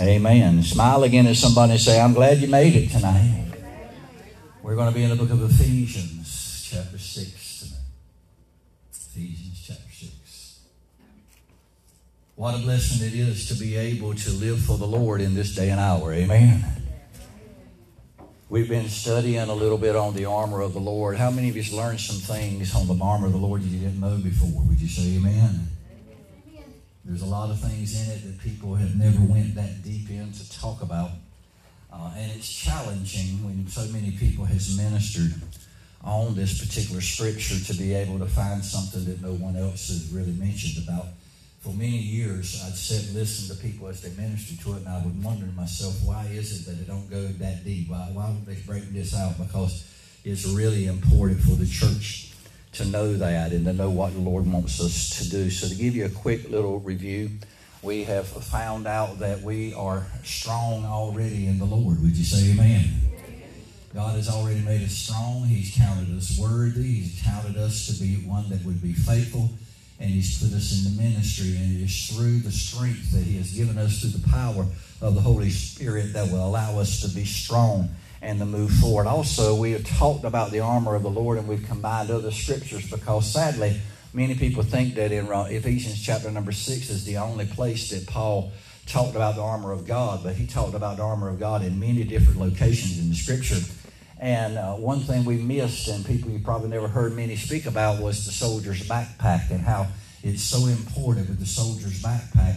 Amen. Smile again at somebody and say, I'm glad you made it tonight. We're going to be in the book of Ephesians, chapter 6 tonight. Ephesians, chapter 6. What a blessing it is to be able to live for the Lord in this day and hour. Amen. We've been studying a little bit on the armor of the Lord. How many of you learned some things on the armor of the Lord you didn't know before? Would you say amen? There's a lot of things in it that people have never went that deep in to talk about. Uh, and it's challenging when so many people has ministered on this particular scripture to be able to find something that no one else has really mentioned about. For many years, I'd sit and listen to people as they ministered to it, and I would wonder to myself, why is it that it don't go that deep? Why, why don't they break this out? Because it's really important for the church to know that and to know what the Lord wants us to do. So, to give you a quick little review, we have found out that we are strong already in the Lord. Would you say amen? God has already made us strong. He's counted us worthy. He's counted us to be one that would be faithful. And He's put us in the ministry. And it is through the strength that He has given us through the power of the Holy Spirit that will allow us to be strong and to move forward. Also, we have talked about the armor of the Lord and we've combined other scriptures because sadly, many people think that in Ephesians chapter number six is the only place that Paul talked about the armor of God, but he talked about the armor of God in many different locations in the scripture. And uh, one thing we missed, and people you probably never heard many speak about, was the soldier's backpack and how it's so important with the soldier's backpack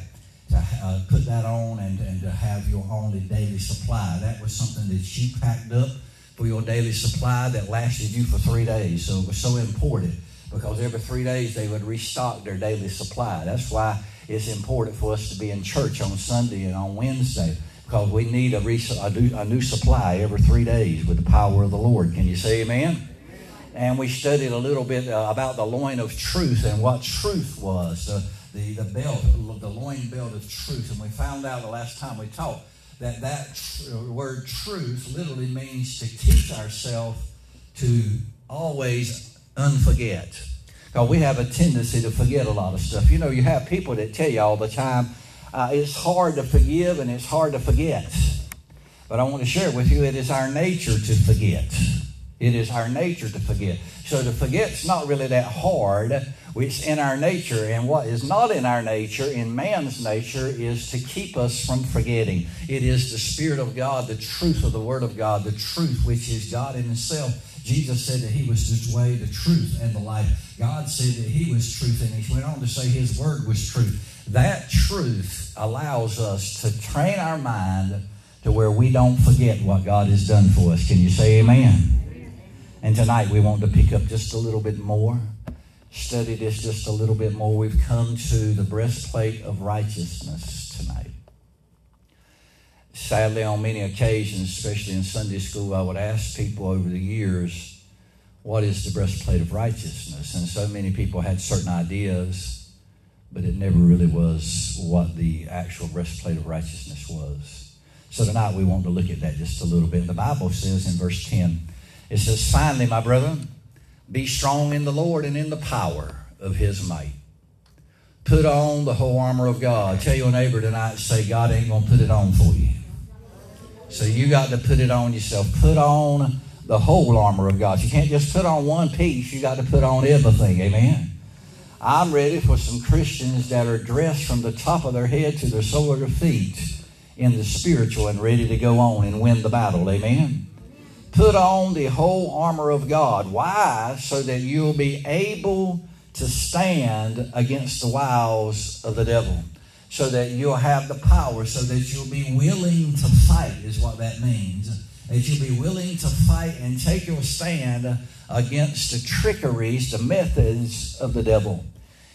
to uh, put that on and, and to have your only daily supply. That was something that you packed up for your daily supply that lasted you for three days. So it was so important because every three days they would restock their daily supply. That's why it's important for us to be in church on Sunday and on Wednesday because we need a, a, new, a new supply every three days with the power of the Lord. Can you say amen? And we studied a little bit uh, about the loin of truth and what truth was. The, the belt, the loin belt of truth. And we found out the last time we talked that that tr- word truth literally means to teach ourselves to always unforget. Because we have a tendency to forget a lot of stuff. You know, you have people that tell you all the time, uh, it's hard to forgive and it's hard to forget. But I want to share with you, it is our nature to forget. It is our nature to forget. So to forget's not really that hard. It's in our nature. And what is not in our nature, in man's nature, is to keep us from forgetting. It is the Spirit of God, the truth of the Word of God, the truth which is God in Himself. Jesus said that He was the way, the truth, and the life. God said that He was truth, and He went on to say His Word was truth. That truth allows us to train our mind to where we don't forget what God has done for us. Can you say amen? And tonight we want to pick up just a little bit more, study this just a little bit more. We've come to the breastplate of righteousness tonight. Sadly, on many occasions, especially in Sunday school, I would ask people over the years, what is the breastplate of righteousness? And so many people had certain ideas, but it never really was what the actual breastplate of righteousness was. So tonight we want to look at that just a little bit. The Bible says in verse 10, it says, Finally, my brethren, be strong in the Lord and in the power of his might. Put on the whole armor of God. Tell your neighbor tonight, say, God ain't going to put it on for you. So you got to put it on yourself. Put on the whole armor of God. You can't just put on one piece, you got to put on everything. Amen. I'm ready for some Christians that are dressed from the top of their head to the sole of their feet in the spiritual and ready to go on and win the battle. Amen. Put on the whole armor of God. Why? So that you'll be able to stand against the wiles of the devil. So that you'll have the power, so that you'll be willing to fight, is what that means. That you'll be willing to fight and take your stand against the trickeries, the methods of the devil.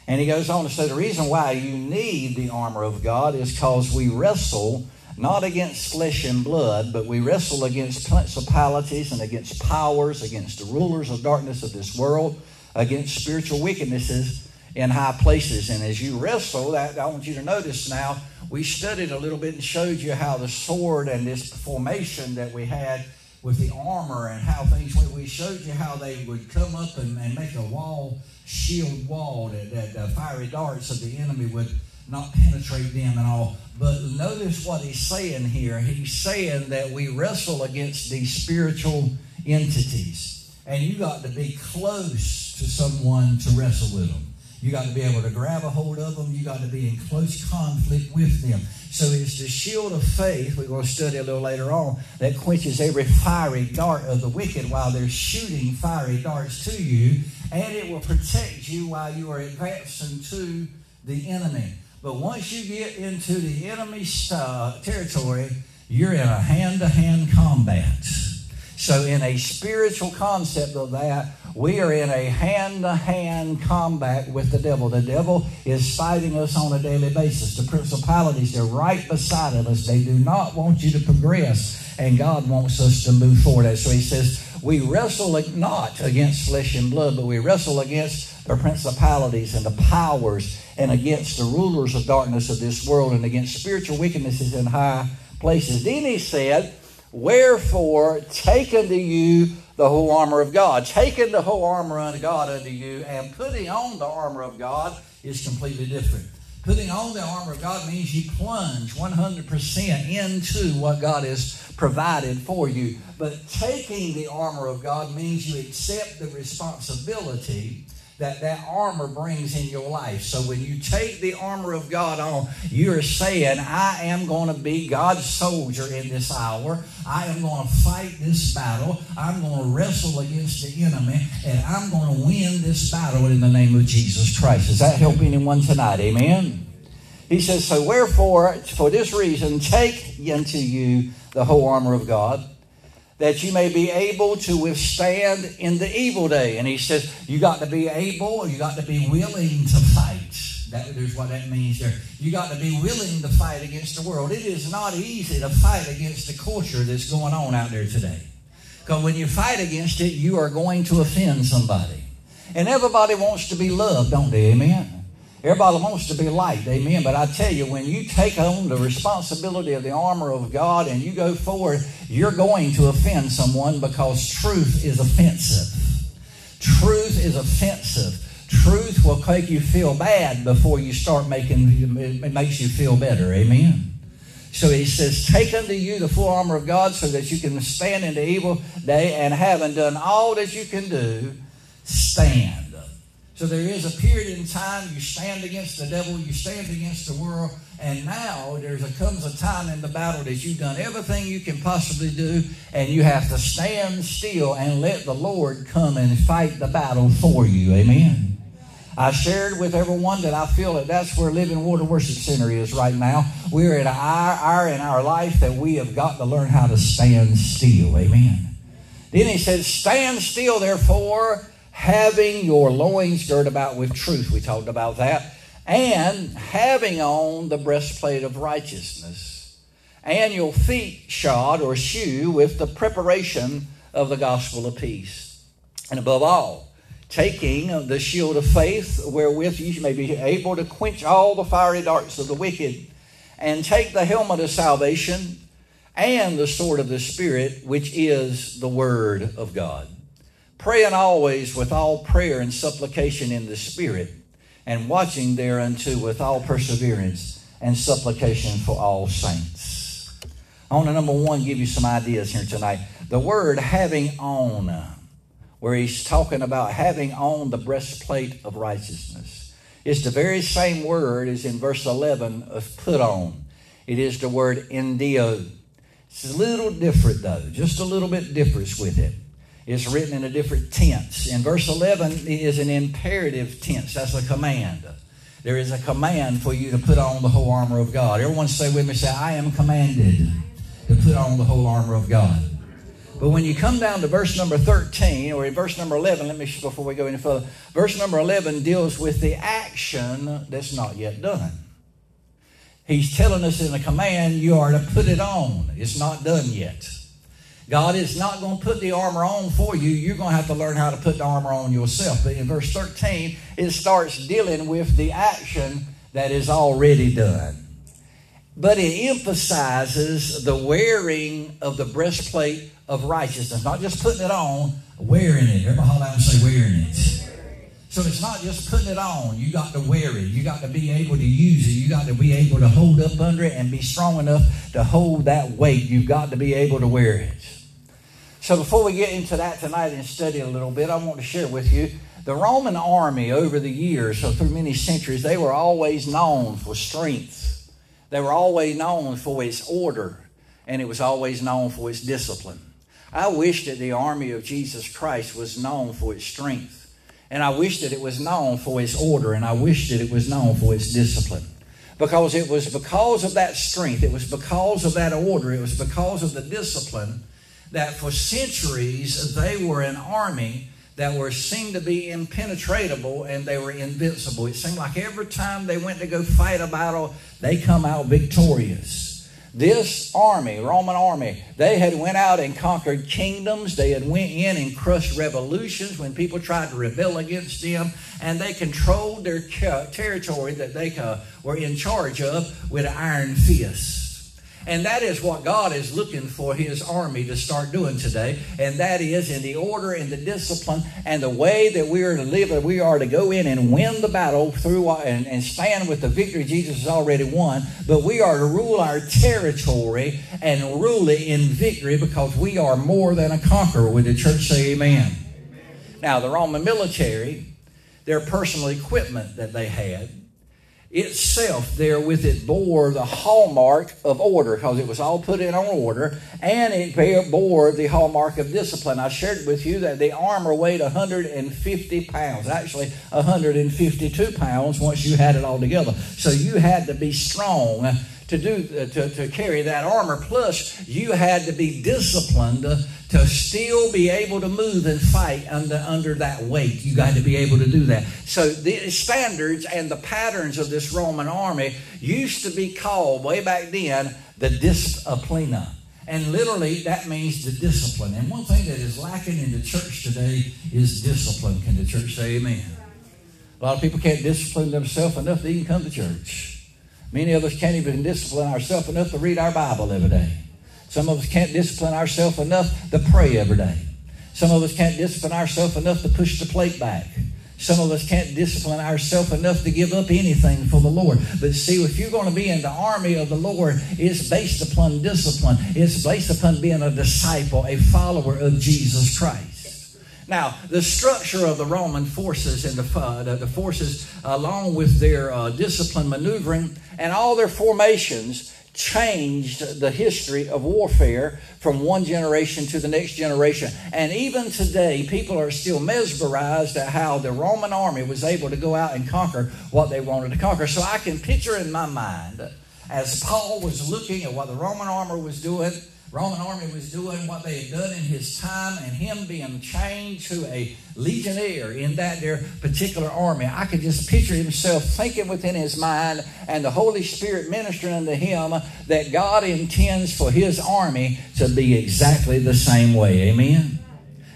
And he goes on to say the reason why you need the armor of God is because we wrestle not against flesh and blood, but we wrestle against principalities and against powers, against the rulers of darkness of this world, against spiritual wickednesses in high places. And as you wrestle, that I want you to notice now, we studied a little bit and showed you how the sword and this formation that we had with the armor and how things went. We showed you how they would come up and, and make a wall, shield wall that, that uh, fiery darts of the enemy would not penetrate them and all. But notice what he's saying here. He's saying that we wrestle against these spiritual entities. And you got to be close to someone to wrestle with them. You got to be able to grab a hold of them. You got to be in close conflict with them. So it's the shield of faith, we're going to study a little later on, that quenches every fiery dart of the wicked while they're shooting fiery darts to you. And it will protect you while you are advancing to the enemy. But once you get into the enemy's uh, territory, you're in a hand to hand combat. So, in a spiritual concept of that, we are in a hand to hand combat with the devil. The devil is fighting us on a daily basis. The principalities, they're right beside of us. They do not want you to progress, and God wants us to move forward. So, he says, We wrestle not against flesh and blood, but we wrestle against the principalities and the powers and against the rulers of darkness of this world and against spiritual wickednesses in high places. Then he said, Wherefore, take unto you the whole armor of God. Taking the whole armor unto God unto you and putting on the armor of God is completely different. Putting on the armor of God means you plunge 100% into what God has provided for you. But taking the armor of God means you accept the responsibility that that armor brings in your life. So when you take the armor of God on, you're saying, I am going to be God's soldier in this hour. I am going to fight this battle. I'm going to wrestle against the enemy, and I'm going to win this battle in the name of Jesus Christ. Does that help anyone tonight? Amen. He says, So wherefore, for this reason, take unto you the whole armor of God that you may be able to withstand in the evil day. And he says, you got to be able, you got to be willing to fight. That is what that means there. You got to be willing to fight against the world. It is not easy to fight against the culture that's going on out there today. Because when you fight against it, you are going to offend somebody. And everybody wants to be loved, don't they? Amen. Everybody wants to be liked, amen. But I tell you, when you take on the responsibility of the armor of God and you go forward, you're going to offend someone because truth is offensive. Truth is offensive. Truth will make you feel bad before you start making it makes you feel better, amen. So he says, Take unto you the full armor of God so that you can stand in the evil day and having done all that you can do, stand. So there is a period in time you stand against the devil, you stand against the world, and now there comes a time in the battle that you've done everything you can possibly do, and you have to stand still and let the Lord come and fight the battle for you. Amen. I shared with everyone that I feel that that's where Living Water Worship Center is right now. We're at an hour in our life that we have got to learn how to stand still. Amen. Then he says, Stand still, therefore, having your loins girt about with truth. We talked about that. And having on the breastplate of righteousness, and your feet shod or shoe with the preparation of the gospel of peace. And above all, taking the shield of faith, wherewith you may be able to quench all the fiery darts of the wicked, and take the helmet of salvation and the sword of the Spirit, which is the Word of God praying always with all prayer and supplication in the Spirit, and watching thereunto with all perseverance and supplication for all saints. I want to, number one, give you some ideas here tonight. The word having on, where he's talking about having on the breastplate of righteousness, is the very same word as in verse 11 of put on. It is the word endio. It's a little different, though, just a little bit difference with it. It's written in a different tense. In verse 11, it is an imperative tense. That's a command. There is a command for you to put on the whole armor of God. Everyone say with me, say, I am commanded to put on the whole armor of God. But when you come down to verse number 13, or in verse number 11, let me, before we go any further, verse number 11 deals with the action that's not yet done. He's telling us in a command, you are to put it on. It's not done yet. God is not going to put the armor on for you. You're going to have to learn how to put the armor on yourself. But in verse 13, it starts dealing with the action that is already done. But it emphasizes the wearing of the breastplate of righteousness. Not just putting it on, wearing it. Everybody holler out and say wearing it. So it's not just putting it on. You got to wear it. You got to be able to use it. You got to be able to hold up under it and be strong enough to hold that weight. You've got to be able to wear it. So before we get into that tonight and study a little bit, I want to share with you the Roman army over the years, so through many centuries, they were always known for strength. They were always known for its order, and it was always known for its discipline. I wish that the army of Jesus Christ was known for its strength. And I wish that it was known for its order, and I wish that it was known for its discipline. Because it was because of that strength, it was because of that order, it was because of the discipline that for centuries they were an army that were seemed to be impenetrable and they were invincible. It seemed like every time they went to go fight a battle, they come out victorious. This army, Roman army, they had went out and conquered kingdoms. They had went in and crushed revolutions when people tried to rebel against them, and they controlled their territory that they uh, were in charge of with iron fist. And that is what God is looking for His army to start doing today. And that is in the order and the discipline and the way that we are to live, that we are to go in and win the battle through uh, and, and stand with the victory Jesus has already won. But we are to rule our territory and rule it in victory because we are more than a conqueror. With the church say amen. amen. Now, the Roman military, their personal equipment that they had, itself there with it bore the hallmark of order because it was all put in on order and it bore the hallmark of discipline. I shared with you that the armor weighed 150 pounds, actually 152 pounds once you had it all together. So you had to be strong to do uh, to, to carry that armor. Plus, you had to be disciplined to still be able to move and fight under under that weight. You got to be able to do that. So the standards and the patterns of this Roman army used to be called way back then the disciplina. And literally, that means the discipline. And one thing that is lacking in the church today is discipline. Can the church say amen? A lot of people can't discipline themselves enough to even come to church. Many of us can't even discipline ourselves enough to read our Bible every day. Some of us can't discipline ourselves enough to pray every day. Some of us can't discipline ourselves enough to push the plate back. Some of us can't discipline ourselves enough to give up anything for the Lord. But see, if you're going to be in the army of the Lord, it's based upon discipline. It's based upon being a disciple, a follower of Jesus Christ. Now, the structure of the Roman forces and the, uh, the, forces, along with their uh, discipline maneuvering and all their formations, changed the history of warfare from one generation to the next generation. And even today, people are still mesmerized at how the Roman army was able to go out and conquer what they wanted to conquer. So I can picture in my mind as Paul was looking at what the Roman army was doing Roman army was doing what they had done in his time, and him being changed to a legionnaire in that their particular army. I could just picture himself thinking within his mind, and the Holy Spirit ministering unto him that God intends for his army to be exactly the same way. Amen.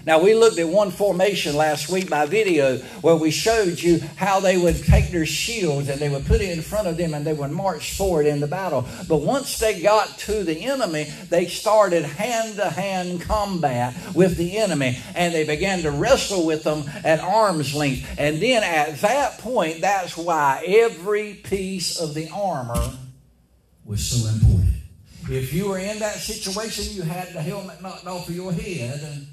Now, we looked at one formation last week by video where we showed you how they would take their shields and they would put it in front of them and they would march forward in the battle. But once they got to the enemy, they started hand to hand combat with the enemy and they began to wrestle with them at arm's length. And then at that point, that's why every piece of the armor was so important. If you were in that situation, you had the helmet knocked off of your head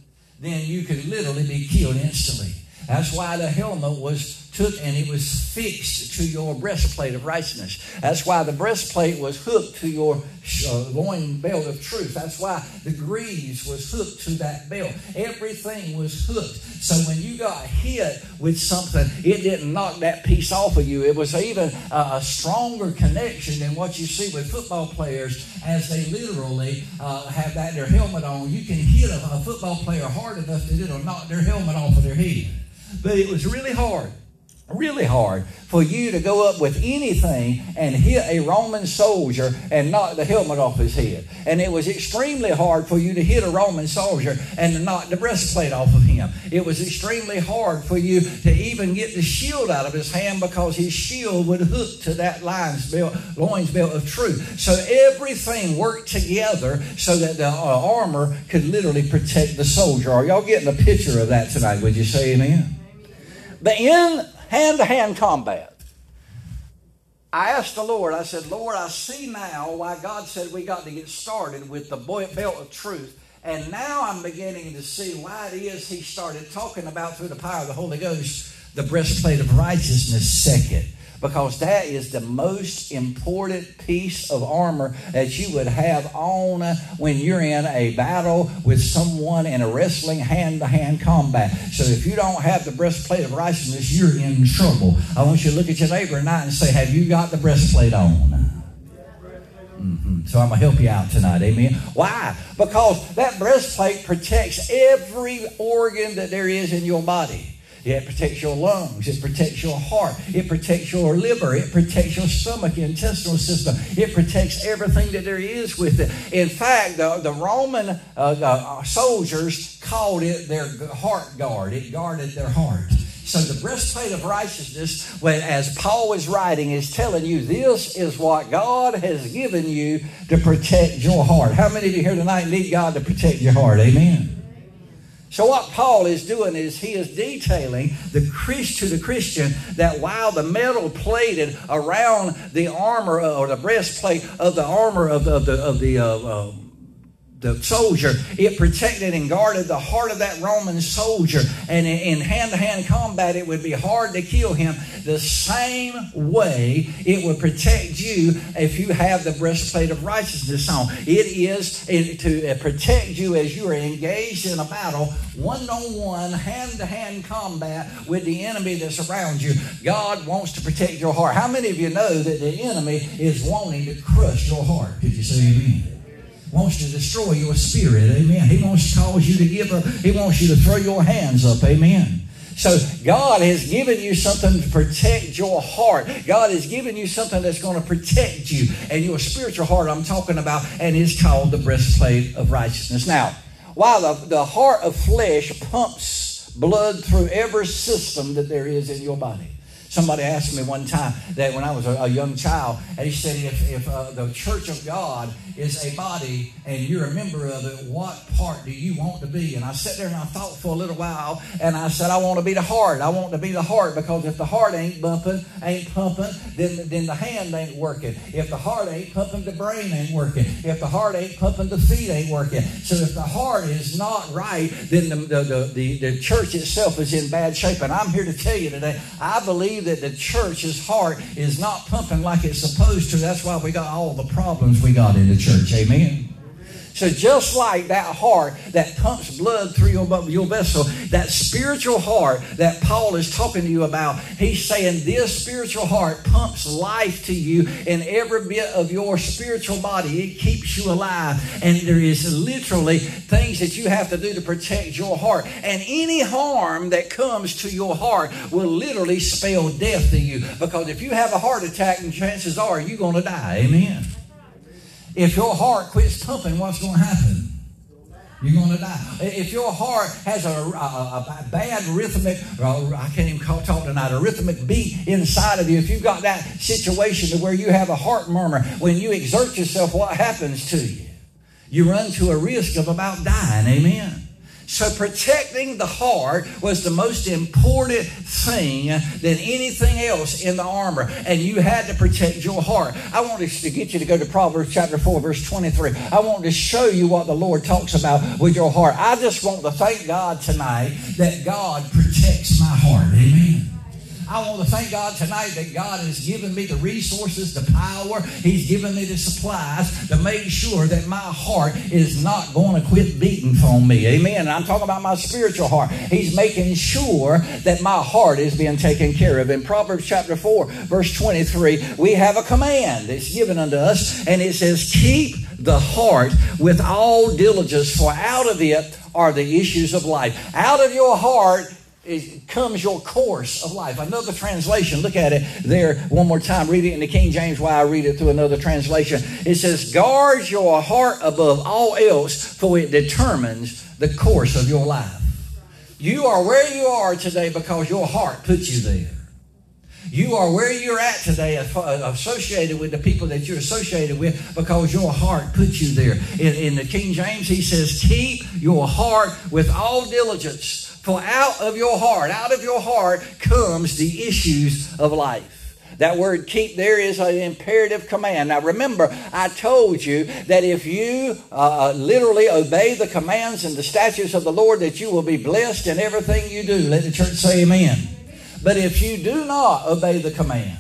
then you could literally be killed instantly. That's why the helmet was took and it was fixed to your breastplate of righteousness. That's why the breastplate was hooked to your uh, loin belt of truth. That's why the greaves was hooked to that belt. Everything was hooked. So when you got hit with something, it didn't knock that piece off of you. It was even a, a stronger connection than what you see with football players as they literally uh, have that their helmet on. You can hit a, a football player hard enough that it'll knock their helmet off of their head. But it was really hard really hard for you to go up with anything and hit a Roman soldier and knock the helmet off his head. And it was extremely hard for you to hit a Roman soldier and knock the breastplate off of him. It was extremely hard for you to even get the shield out of his hand because his shield would hook to that lion's belt, loins belt of truth. So everything worked together so that the uh, armor could literally protect the soldier. Are y'all getting a picture of that tonight? Would you say amen? But in hand to hand combat, I asked the Lord, I said, Lord, I see now why God said we got to get started with the belt of truth. And now I'm beginning to see why it is He started talking about through the power of the Holy Ghost the breastplate of righteousness second because that is the most important piece of armor that you would have on when you're in a battle with someone in a wrestling hand to hand combat. So if you don't have the breastplate of righteousness, you're in trouble. I want you to look at your neighbor tonight and say, Have you got the breastplate on? Mm-hmm. So I'm going to help you out tonight. Amen. Why? Because that breastplate protects every organ that there is in your body. It protects your lungs. It protects your heart. It protects your liver. It protects your stomach, intestinal system. It protects everything that there is with it. In fact, the, the Roman uh, uh, soldiers called it their heart guard. It guarded their heart. So the breastplate of righteousness, when, as Paul is writing, is telling you this is what God has given you to protect your heart. How many of you here tonight need God to protect your heart? Amen. So what Paul is doing is he is detailing the Christ to the Christian that while the metal plated around the armor or the breastplate of the armor of, of the of the uh, uh, the soldier. It protected and guarded the heart of that Roman soldier. And in hand to hand combat, it would be hard to kill him. The same way it would protect you if you have the breastplate of righteousness on. It is to uh, protect you as you are engaged in a battle, one on one, hand to hand combat with the enemy that's around you. God wants to protect your heart. How many of you know that the enemy is wanting to crush your heart? Could you say amen? Wants to destroy your spirit. Amen. He wants to cause you to give up. He wants you to throw your hands up. Amen. So God has given you something to protect your heart. God has given you something that's going to protect you and your spiritual heart I'm talking about, and it's called the breastplate of righteousness. Now, while the, the heart of flesh pumps blood through every system that there is in your body. Somebody asked me one time that when I was a, a young child, and he said, if, if uh, the church of God is a body and you're a member of it, what part do you want to be? And I sat there and I thought for a little while, and I said, I want to be the heart. I want to be the heart because if the heart ain't bumping, ain't pumping, then, then the hand ain't working. If the heart ain't pumping, the brain ain't working. If the heart ain't pumping, the feet ain't working. So if the heart is not right, then the, the, the, the church itself is in bad shape. And I'm here to tell you today, I believe that the church's heart is not pumping like it's supposed to. That's why we got all the problems we got in the church. Amen. So just like that heart that pumps blood through your, your vessel, that spiritual heart that Paul is talking to you about, he's saying this spiritual heart pumps life to you in every bit of your spiritual body. It keeps you alive. And there is literally things that you have to do to protect your heart. And any harm that comes to your heart will literally spell death to you. Because if you have a heart attack, and chances are you're going to die. Amen. If your heart quits pumping, what's going to happen? You're going to die. If your heart has a, a, a bad rhythmic, I can't even call, talk tonight, a rhythmic beat inside of you, if you've got that situation to where you have a heart murmur, when you exert yourself, what happens to you? You run to a risk of about dying. Amen. So protecting the heart was the most important thing than anything else in the armor. And you had to protect your heart. I want to get you to go to Proverbs chapter 4, verse 23. I want to show you what the Lord talks about with your heart. I just want to thank God tonight that God protects my heart. Amen. I want to thank God tonight that God has given me the resources, the power, He's given me the supplies to make sure that my heart is not going to quit beating for me. Amen. And I'm talking about my spiritual heart. He's making sure that my heart is being taken care of. In Proverbs chapter 4, verse 23, we have a command that's given unto us, and it says, Keep the heart with all diligence, for out of it are the issues of life. Out of your heart it comes your course of life. Another translation, look at it there one more time. Read it in the King James while I read it through another translation. It says, Guard your heart above all else, for it determines the course of your life. You are where you are today because your heart puts you there. You are where you're at today, associated with the people that you're associated with, because your heart put you there. In, in the King James, he says, Keep your heart with all diligence, for out of your heart, out of your heart comes the issues of life. That word keep there is an imperative command. Now remember, I told you that if you uh, literally obey the commands and the statutes of the Lord, that you will be blessed in everything you do. Let the church say amen. But if you do not obey the command,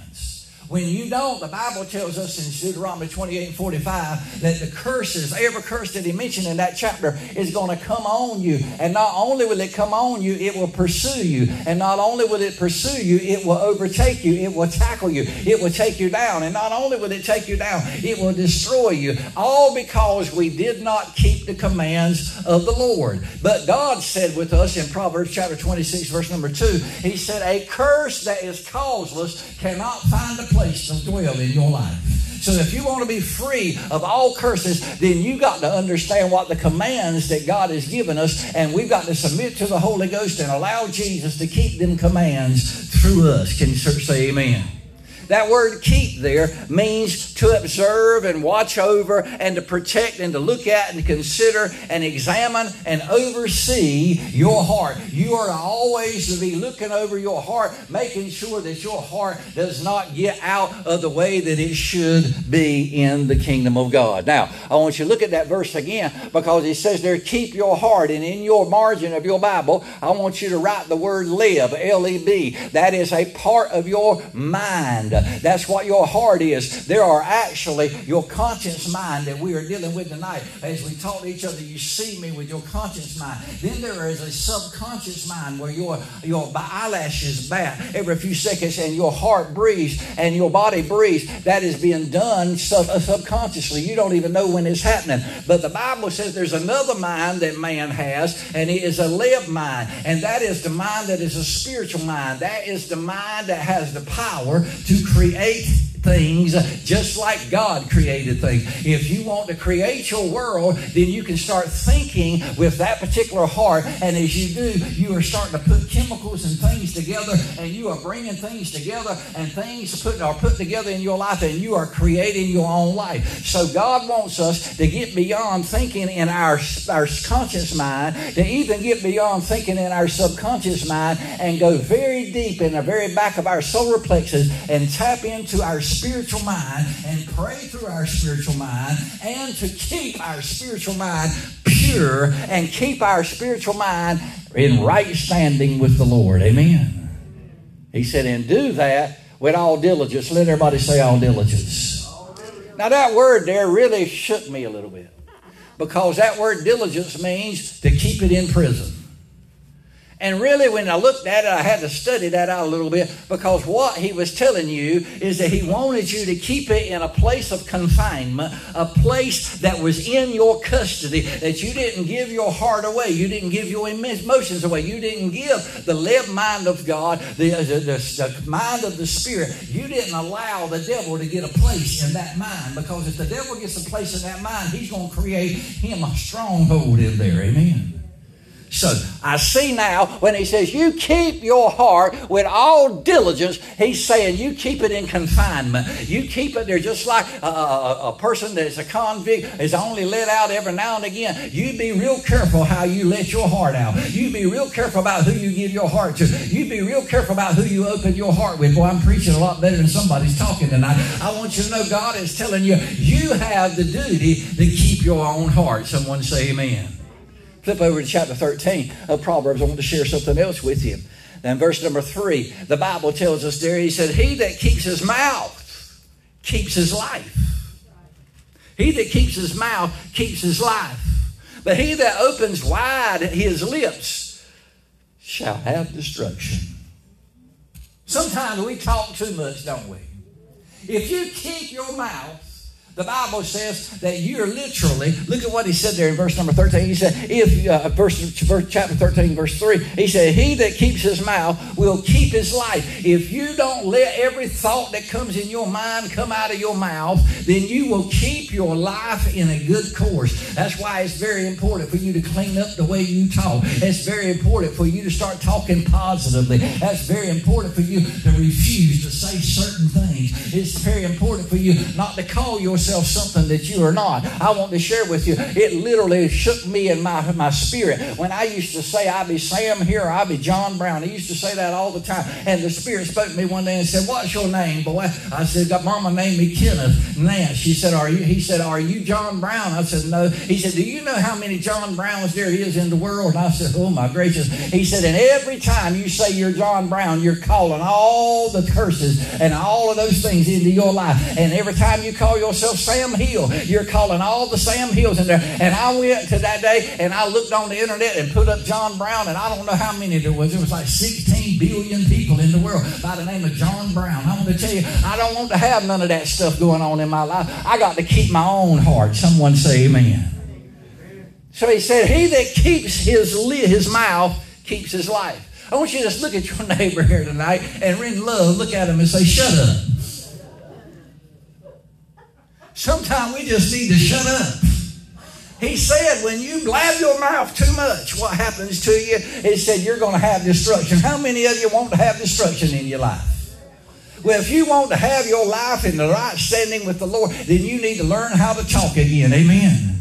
when you don't, the Bible tells us in Deuteronomy 28 and 45 that the curses, every curse that he mentioned in that chapter, is going to come on you. And not only will it come on you, it will pursue you. And not only will it pursue you, it will overtake you. It will tackle you. It will take you down. And not only will it take you down, it will destroy you. All because we did not keep the commands of the Lord. But God said with us in Proverbs chapter 26, verse number 2, He said, A curse that is causeless cannot find a place to dwell in your life. So if you want to be free of all curses, then you got to understand what the commands that God has given us, and we've got to submit to the Holy Ghost and allow Jesus to keep them commands through us. Can you say amen? That word keep there means to observe and watch over and to protect and to look at and consider and examine and oversee your heart. You are always to be looking over your heart, making sure that your heart does not get out of the way that it should be in the kingdom of God. Now, I want you to look at that verse again because it says there, keep your heart. And in your margin of your Bible, I want you to write the word live, L E B. That is a part of your mind. That's what your heart is. There are actually your conscience mind that we are dealing with tonight. As we talk to each other, you see me with your conscience mind. Then there is a subconscious mind where your, your eyelashes bat every few seconds and your heart breathes and your body breathes. That is being done sub- uh, subconsciously. You don't even know when it's happening. But the Bible says there's another mind that man has, and it is a live mind. And that is the mind that is a spiritual mind. That is the mind that has the power to create things just like God created things. If you want to create your world, then you can start thinking with that particular heart. And as you do, you are starting to put chemicals and things together, and you are bringing things together, and things put, are put together in your life, and you are creating your own life. So God wants us to get beyond thinking in our, our conscious mind, to even get beyond thinking in our subconscious mind, and go very deep in the very back of our solar plexus and tap into our spiritual mind and pray through our spiritual mind and to keep our spiritual mind pure and keep our spiritual mind in right standing with the Lord. Amen. He said, and do that with all diligence. Let everybody say all diligence. Now, that word there really shook me a little bit because that word diligence means to keep it in prison. And really, when I looked at it, I had to study that out a little bit because what he was telling you is that he wanted you to keep it in a place of confinement, a place that was in your custody, that you didn't give your heart away, you didn't give your emotions away, you didn't give the live mind of God, the, uh, the, the, the mind of the Spirit. You didn't allow the devil to get a place in that mind because if the devil gets a place in that mind, he's going to create him a stronghold in there. Amen. So I see now when he says, You keep your heart with all diligence, he's saying you keep it in confinement. You keep it there just like a, a, a person that's a convict is only let out every now and again. You be real careful how you let your heart out. You be real careful about who you give your heart to. You be real careful about who you open your heart with. Boy, I'm preaching a lot better than somebody's talking tonight. I want you to know God is telling you, you have the duty to keep your own heart. Someone say amen. Flip over to chapter 13 of Proverbs. I want to share something else with you. Then, verse number three, the Bible tells us there, he said, He that keeps his mouth keeps his life. He that keeps his mouth keeps his life. But he that opens wide his lips shall have destruction. Sometimes we talk too much, don't we? If you keep your mouth The Bible says that you're literally, look at what he said there in verse number 13. He said, if, uh, verse, verse, chapter 13, verse 3, he said, He that keeps his mouth will keep his life. If you don't let every thought that comes in your mind come out of your mouth, then you will keep your life in a good course. That's why it's very important for you to clean up the way you talk. It's very important for you to start talking positively. That's very important for you to refuse to say certain things. It's very important for you not to call yourself something that you are not. I want to share with you, it literally shook me in my, my spirit when I used to say, I be Sam here or I be John Brown. I used to say that all the time. And the Spirit spoke to me one day and said, What's your name, boy? I said, Mama named me Kenneth Nance. She said, Are you? He said, Are you John Brown? I said, No. He said, Do you know how many John Browns there is in the world? And I said, Oh my gracious. He said, And every time you say you're John Brown, you're calling all the curses and all of those things into your life. And every time you call yourself Sam Hill. You're calling all the Sam Hills in there. And I went to that day and I looked on the internet and put up John Brown, and I don't know how many there was. It was like 16 billion people in the world by the name of John Brown. I want to tell you, I don't want to have none of that stuff going on in my life. I got to keep my own heart. Someone say amen. So he said, He that keeps his, his mouth keeps his life. I want you to just look at your neighbor here tonight and in love, look at him and say, Shut up. Sometimes we just need to shut up. He said, when you blab your mouth too much, what happens to you? He said, you're going to have destruction. How many of you want to have destruction in your life? Well, if you want to have your life in the right standing with the Lord, then you need to learn how to talk again. Amen.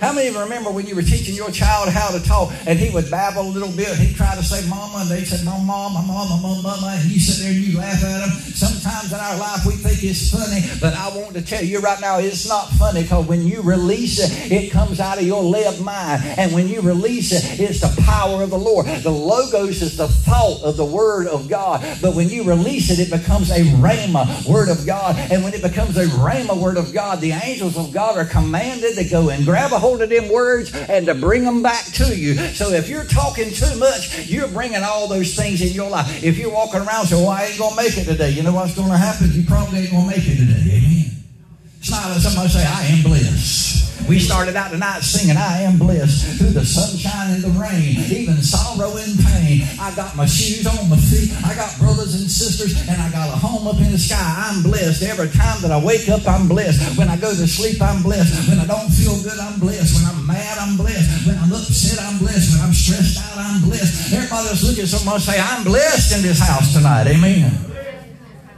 How many of you remember when you were teaching your child how to talk and he would babble a little bit? He'd try to say mama and they said mama, mama, mama, mama, mama. And you sit there and you laugh at him. Sometimes in our life we think it's funny, but I want to tell you right now it's not funny because when you release it, it comes out of your left mind. And when you release it, it's the power of the Lord. The logos is the thought of the word of God. But when you release it, it becomes a rhema word of God. And when it becomes a rhema word of God, the angels of God are commanded to go and grab a hold of them words and to bring them back to you. So if you're talking too much, you're bringing all those things in your life. If you're walking around saying, well, I ain't going to make it today, you know what's going to happen? You probably ain't going to make it today. Like somebody say, I am blessed. We started out tonight singing, I am blessed through the sunshine and the rain, even sorrow and pain. I got my shoes on my feet. I got brothers and sisters, and I got a home up in the sky. I'm blessed. Every time that I wake up, I'm blessed. When I go to sleep, I'm blessed. When I don't feel good, I'm blessed. When I'm mad, I'm blessed. When I'm upset, I'm blessed. When I'm stressed out, I'm blessed. Everybody just look at someone say, I'm blessed in this house tonight. Amen.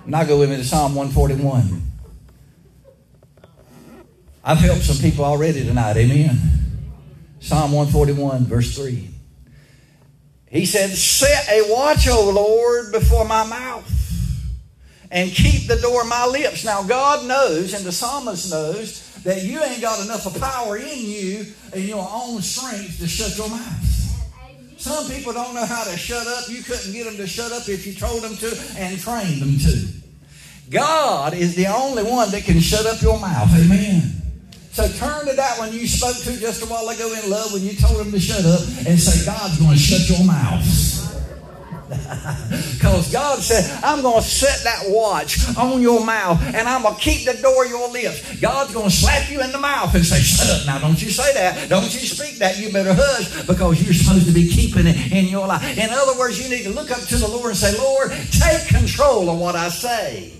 Now go with me to Psalm 141. I've helped some people already tonight. Amen. Psalm 141, verse 3. He said, Set a watch, O Lord, before my mouth and keep the door of my lips. Now, God knows, and the psalmist knows, that you ain't got enough of power in you and your own strength to shut your mouth. Some people don't know how to shut up. You couldn't get them to shut up if you told them to and trained them to. God is the only one that can shut up your mouth. Amen. So turn to that one you spoke to just a while ago in love when you told him to shut up and say, God's going to shut your mouth. Because God said, I'm going to set that watch on your mouth and I'm going to keep the door of your lips. God's going to slap you in the mouth and say, Shut up. Now, don't you say that. Don't you speak that. You better hush because you're supposed to be keeping it in your life. In other words, you need to look up to the Lord and say, Lord, take control of what I say.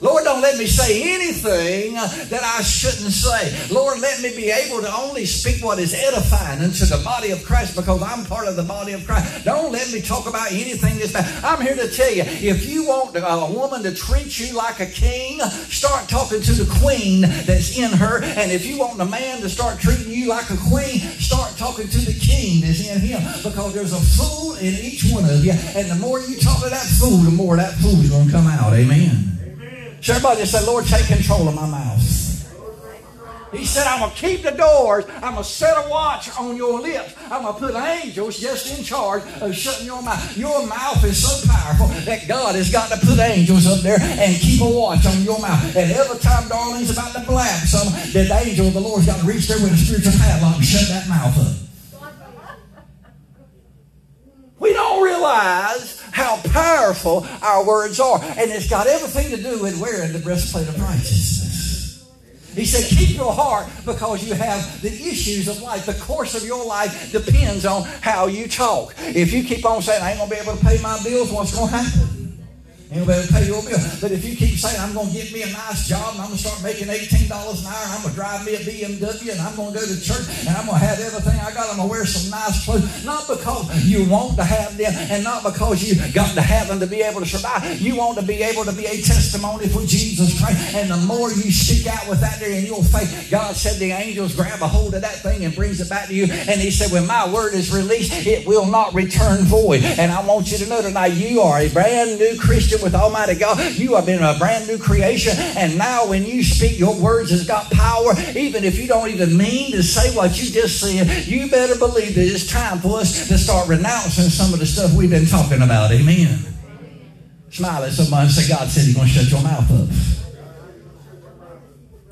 Lord, don't let me say anything uh, that I shouldn't say. Lord, let me be able to only speak what is edifying unto the body of Christ because I'm part of the body of Christ. Don't let me talk about anything that's bad. I'm here to tell you, if you want a woman to treat you like a king, start talking to the queen that's in her. And if you want a man to start treating you like a queen, start talking to the king that's in him because there's a fool in each one of you. And the more you talk to that fool, the more that fool's going to come out. Amen. So everybody say, Lord, take control of my mouth. He said, I'm going to keep the doors. I'm going to set a watch on your lips. I'm going to put angels just in charge of shutting your mouth. Your mouth is so powerful that God has got to put angels up there and keep a watch on your mouth. And every time Darlene's about to blab some, the angel of the Lord's got to reach there with a spiritual padlock and shut that mouth up. We don't realize how powerful our words are. And it's got everything to do with wearing the breastplate of righteousness. He said, keep your heart because you have the issues of life. The course of your life depends on how you talk. If you keep on saying, I ain't going to be able to pay my bills, what's going to happen? Ain't gonna pay your bill. But if you keep saying, I'm going to get me a nice job and I'm going to start making $18 an hour and I'm going to drive me a BMW and I'm going to go to church and I'm going to have everything I got, I'm going to wear some nice clothes. Not because you want to have them and not because you got to have them to be able to survive. You want to be able to be a testimony for Jesus Christ. And the more you speak out with that there in your faith, God said the angels grab a hold of that thing and brings it back to you. And He said, when my word is released, it will not return void. And I want you to know tonight, you are a brand new Christian with Almighty God. You have been a brand new creation. And now when you speak, your words has got power. Even if you don't even mean to say what you just said, you better believe that it's time for us to start renouncing some of the stuff we've been talking about. Amen. Smile at somebody and say, God said he's going to shut your mouth up.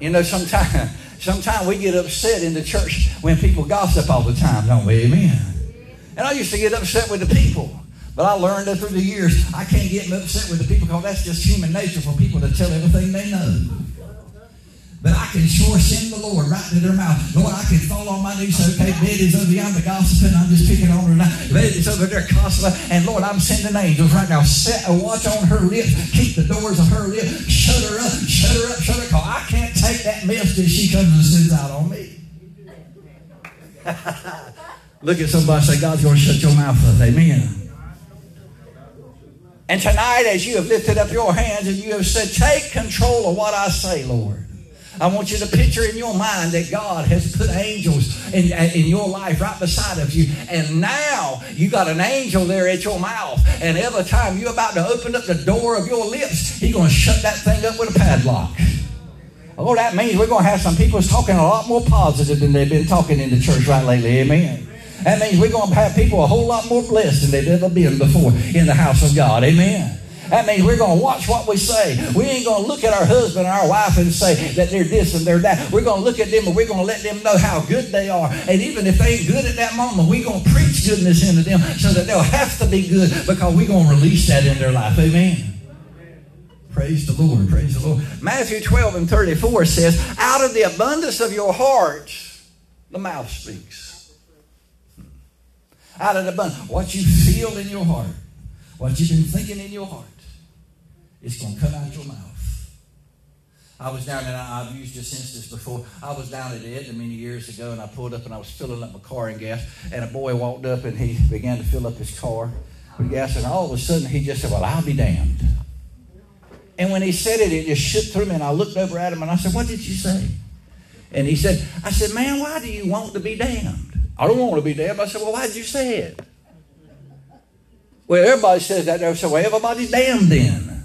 You know, sometimes sometimes we get upset in the church when people gossip all the time, don't we? Amen. And I used to get upset with the people. But I learned that through the years, I can't get upset with the people because that's just human nature for people to tell everything they know. But I can sure send the Lord right to their mouth. Lord, I can fall on my knees okay, Betty's over yonder gossiping. I'm just picking on her now. Betty's over there gossiping. And Lord, I'm sending angels right now. Set a watch on her lips. Keep the doors of her lips. Shut her up. Shut her up. Shut her up. Because I can't take that mess that she comes and sends out on me. Look at somebody say, God's going to shut your mouth up. Amen. And tonight, as you have lifted up your hands and you have said, Take control of what I say, Lord. I want you to picture in your mind that God has put angels in, uh, in your life right beside of you. And now you got an angel there at your mouth. And every time you're about to open up the door of your lips, He's going to shut that thing up with a padlock. Oh, that means we're going to have some people talking a lot more positive than they've been talking in the church right lately. Amen. That means we're going to have people a whole lot more blessed than they've ever been before in the house of God. Amen. That means we're going to watch what we say. We ain't going to look at our husband our wife and say that they're this and they're that. We're going to look at them and we're going to let them know how good they are. And even if they ain't good at that moment, we're going to preach goodness into them so that they'll have to be good because we're going to release that in their life. Amen. Praise the Lord. Praise the Lord. Matthew 12 and 34 says, Out of the abundance of your heart, the mouth speaks out of the abundance. What you feel in your heart, what you've been thinking in your heart, it's going to come out your mouth. I was down, and I've used this instance before. I was down at Edna many years ago, and I pulled up, and I was filling up my car in gas, and a boy walked up, and he began to fill up his car with gas, and all of a sudden he just said, "Well, I'll be damned." And when he said it, it just shook through me, and I looked over at him, and I said, "What did you say?" And he said, "I said, man, why do you want to be damned?" I don't want to be damned. I said, Well, why did you say it? Well, everybody says that. They say, Well, everybody's damned then.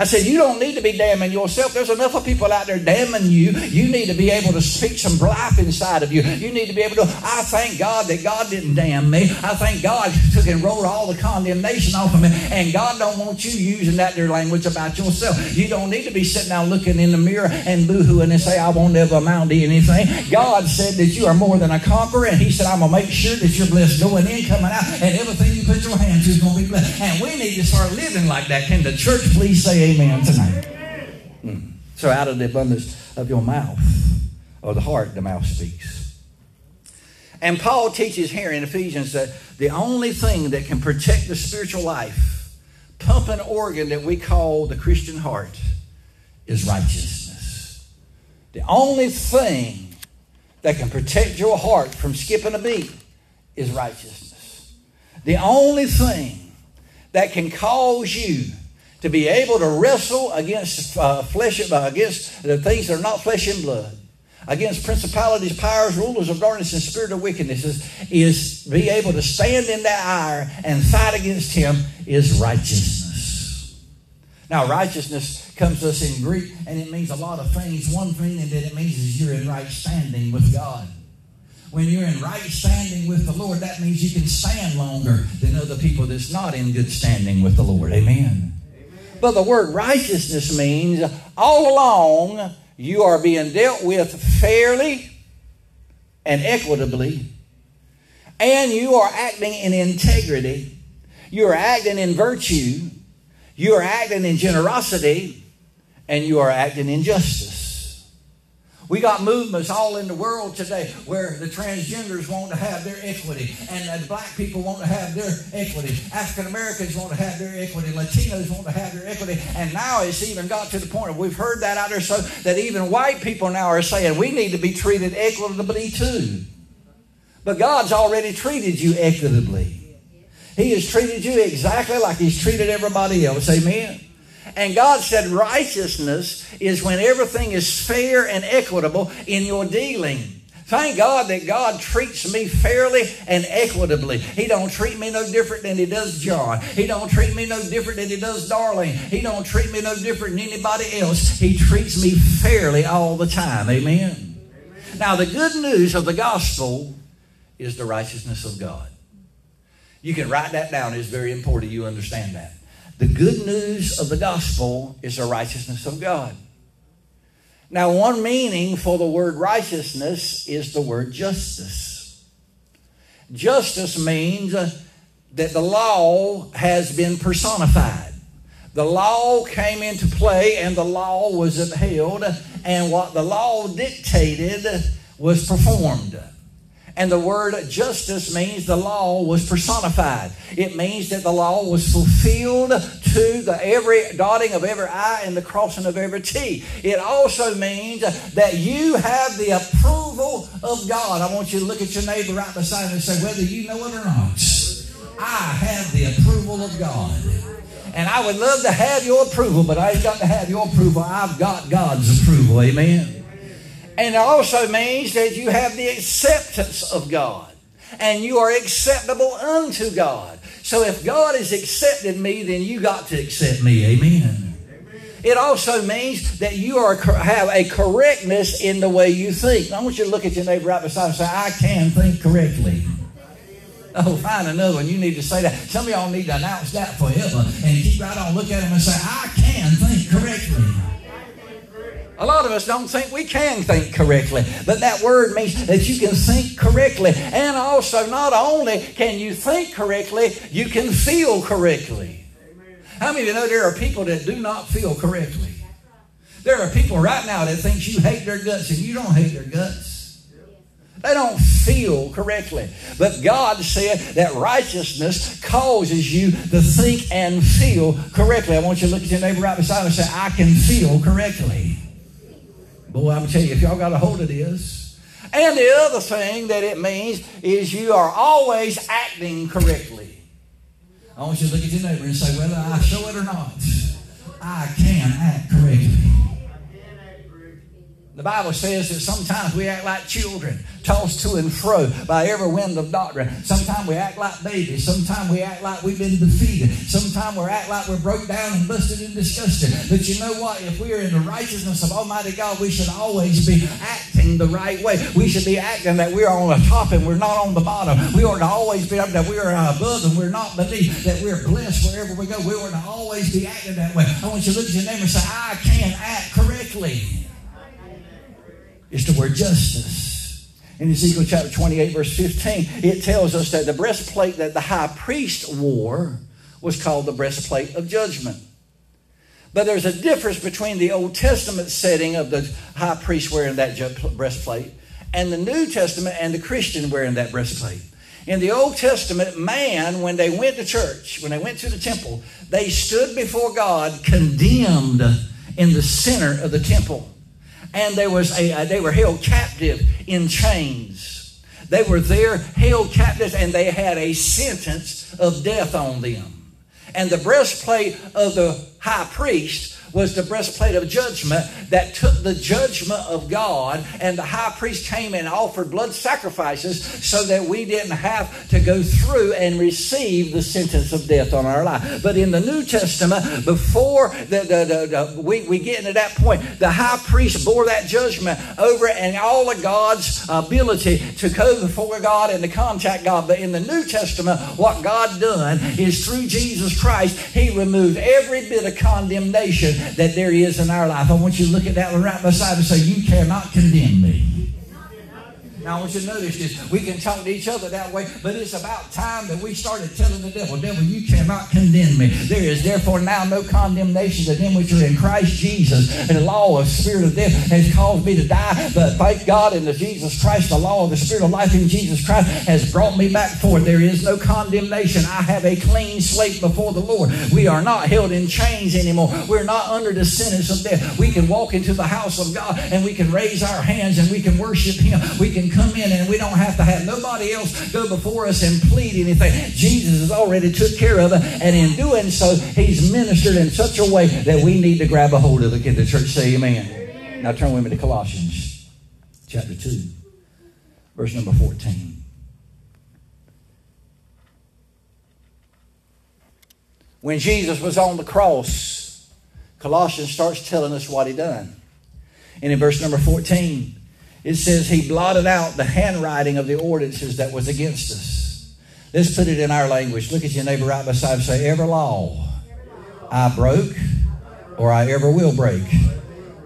I said, You don't need to be damning yourself. There's enough of people out there damning you. You need to be able to speak some life inside of you. You need to be able to. I thank God that God didn't damn me. I thank God took and wrote all the condemnation off of me. And God don't want you using that there language about yourself. You don't need to be sitting down looking in the mirror and boohooing and say, I won't ever amount to anything. God said that you are more than a conqueror. And He said, I'm going to make sure that you're blessed going in, coming out, and everything you put your hands to is going to be blessed. And we need to start living like that. Can the church please say amen tonight. So out of the abundance of your mouth, or the heart, the mouth speaks. And Paul teaches here in Ephesians that the only thing that can protect the spiritual life, pump an organ that we call the Christian heart, is righteousness. The only thing that can protect your heart from skipping a beat is righteousness. The only thing that can cause you to be able to wrestle against uh, flesh, uh, against the things that are not flesh and blood, against principalities, powers, rulers of darkness, and spirit of wickedness, is, is be able to stand in that ire and fight against him is righteousness. Now, righteousness comes to us in Greek, and it means a lot of things. One thing that it means is you're in right standing with God. When you're in right standing with the Lord, that means you can stand longer than other people that's not in good standing with the Lord. Amen. But the word righteousness means all along you are being dealt with fairly and equitably, and you are acting in integrity, you are acting in virtue, you are acting in generosity, and you are acting in justice. We got movements all in the world today where the transgenders want to have their equity, and the black people want to have their equity. African Americans want to have their equity. Latinos want to have their equity. And now it's even got to the point of we've heard that out there so that even white people now are saying we need to be treated equitably too. But God's already treated you equitably. He has treated you exactly like He's treated everybody else. Amen. And God said righteousness is when everything is fair and equitable in your dealing. Thank God that God treats me fairly and equitably. He don't treat me no different than he does John. He don't treat me no different than he does Darlene. He don't treat me no different than anybody else. He treats me fairly all the time. Amen. Amen. Now the good news of the gospel is the righteousness of God. You can write that down. It's very important you understand that. The good news of the gospel is the righteousness of God. Now, one meaning for the word righteousness is the word justice. Justice means uh, that the law has been personified. The law came into play and the law was upheld, and what the law dictated was performed. And the word justice means the law was personified. It means that the law was fulfilled to the every dotting of every I and the crossing of every T. It also means that you have the approval of God. I want you to look at your neighbor right beside you and say, whether you know it or not, I have the approval of God. And I would love to have your approval, but I ain't got to have your approval. I've got God's approval. Amen. And it also means that you have the acceptance of God. And you are acceptable unto God. So if God has accepted me, then you got to accept me. Amen. It also means that you are have a correctness in the way you think. I want you to look at your neighbor right beside and say, I can think correctly. Oh, find another one. You need to say that. Some of y'all need to announce that forever and keep right on. Look at him and say, I can think correctly. A lot of us don't think we can think correctly, but that word means that you can think correctly. And also, not only can you think correctly, you can feel correctly. How many of you know there are people that do not feel correctly? There are people right now that think you hate their guts and you don't hate their guts. They don't feel correctly. But God said that righteousness causes you to think and feel correctly. I want you to look at your neighbor right beside you and say, I can feel correctly. Boy, I'm going to tell you, if y'all got a hold of this. And the other thing that it means is you are always acting correctly. I want you to look at your neighbor and say, whether I show it or not, I can act correctly. The Bible says that sometimes we act like children, tossed to and fro by every wind of doctrine. Sometimes we act like babies. Sometimes we act like we've been defeated. Sometimes we act like we're broke down and busted and disgusted. But you know what? If we are in the righteousness of Almighty God, we should always be acting the right way. We should be acting that we are on the top and we're not on the bottom. We ought to always be acting that we are above and we're not beneath. That we're blessed wherever we go. We ought to always be acting that way. I want you to look at your neighbor and say, I can act correctly is the word justice. In Ezekiel chapter 28, verse 15, it tells us that the breastplate that the high priest wore was called the breastplate of judgment. But there's a difference between the Old Testament setting of the high priest wearing that breastplate and the New Testament and the Christian wearing that breastplate. In the Old Testament, man, when they went to church, when they went to the temple, they stood before God condemned in the center of the temple and there was a, uh, they were held captive in chains. They were there held captive and they had a sentence of death on them. And the breastplate of the high priest was the breastplate of judgment that took the judgment of God, and the high priest came and offered blood sacrifices so that we didn't have to go through and receive the sentence of death on our life. But in the New Testament, before the, the, the, we, we get into that point, the high priest bore that judgment over and all of God's ability to go before God and to contact God. But in the New Testament, what God done is through Jesus Christ, He removed every bit of condemnation that there is in our life. I want you to look at that one right beside and say, You cannot condemn me. Now, I want you to notice this. We can talk to each other that way, but it's about time that we started telling the devil, Devil, you cannot condemn me. There is therefore now no condemnation to them which are in Christ Jesus. And the law of spirit of death has caused me to die, but thank God in the Jesus Christ, the law of the spirit of life in Jesus Christ has brought me back forward. There is no condemnation. I have a clean slate before the Lord. We are not held in chains anymore. We're not under the sentence of death. We can walk into the house of God and we can raise our hands and we can worship Him. We can come in and we don't have to have nobody else go before us and plead anything. Jesus has already took care of it, and in doing so, He's ministered in such a way that we need to grab a hold of it. Can the church say amen? amen. Now turn with me to Colossians chapter 2, verse number 14. When Jesus was on the cross, Colossians starts telling us what he done. And in verse number 14, it says he blotted out the handwriting of the ordinances that was against us. Let's put it in our language. Look at your neighbor right beside and say, Every law I broke or I ever will break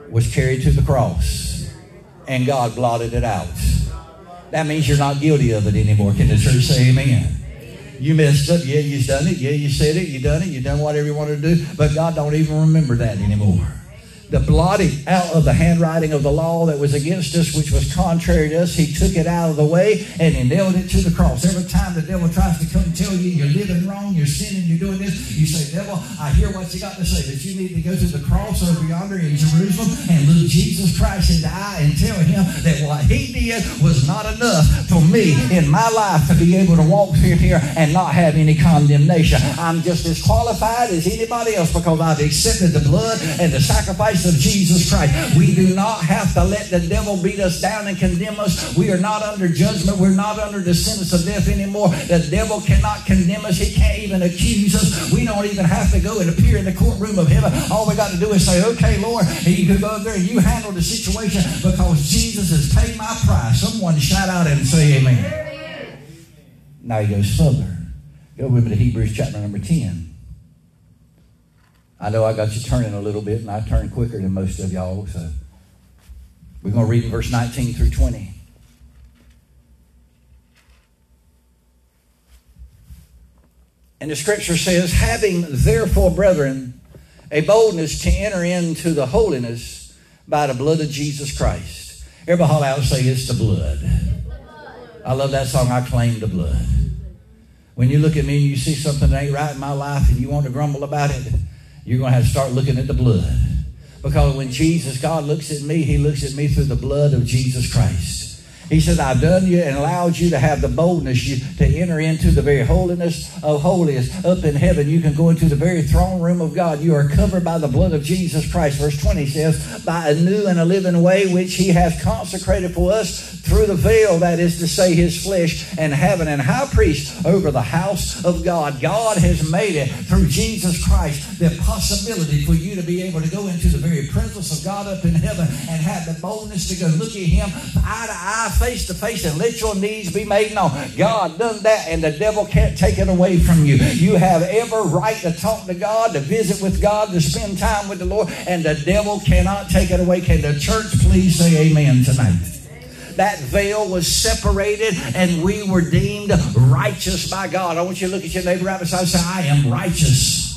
was carried to the cross, and God blotted it out. That means you're not guilty of it anymore. Can the church say amen? You messed up. Yeah, you've done it. Yeah, you said it. You done it. You done whatever you wanted to do. But God don't even remember that anymore the blotting out of the handwriting of the law that was against us, which was contrary to us. He took it out of the way and he nailed it to the cross. Every time the devil tries to come and tell you you're living wrong, you're sinning, you're doing this, you say, Devil, I hear what you got to say, but you need to go to the cross over yonder in Jerusalem and look Jesus Christ in the eye and tell him that what he did was not enough for me in my life to be able to walk through here and not have any condemnation. I'm just as qualified as anybody else because I've accepted the blood and the sacrifice of Jesus Christ. We do not have to let the devil beat us down and condemn us. We are not under judgment. We're not under the sentence of death anymore. The devil cannot condemn us. He can't even accuse us. We don't even have to go and appear in the courtroom of heaven. All we got to do is say, okay, Lord, and you can go up there and you handle the situation because Jesus has paid my price. Someone shout out and say amen. amen. Now he goes further. Go with me to Hebrews chapter number 10. I know I got you turning a little bit, and I turn quicker than most of y'all, so we're going to read verse 19 through 20. And the scripture says, Having therefore, brethren, a boldness to enter into the holiness by the blood of Jesus Christ. Everybody holler out and say, It's the blood. I love that song, I claim the blood. When you look at me and you see something that ain't right in my life and you want to grumble about it, you're going to have to start looking at the blood. Because when Jesus, God looks at me, He looks at me through the blood of Jesus Christ. He says, I've done you and allowed you to have the boldness you, to enter into the very holiness of holiest up in heaven. You can go into the very throne room of God. You are covered by the blood of Jesus Christ. Verse 20 says, by a new and a living way which he has consecrated for us through the veil, that is to say, his flesh, and heaven and high priest over the house of God. God has made it through Jesus Christ the possibility for you to be able to go into the very presence of God up in heaven and have the boldness to go look at him eye to eye face to face and let your needs be made known. God done that, and the devil can't take it away from you. You have every right to talk to God, to visit with God, to spend time with the Lord, and the devil cannot take it away. Can the church please say amen tonight? that veil was separated and we were deemed righteous by God. I want you to look at your neighbor right beside and say, I am righteous.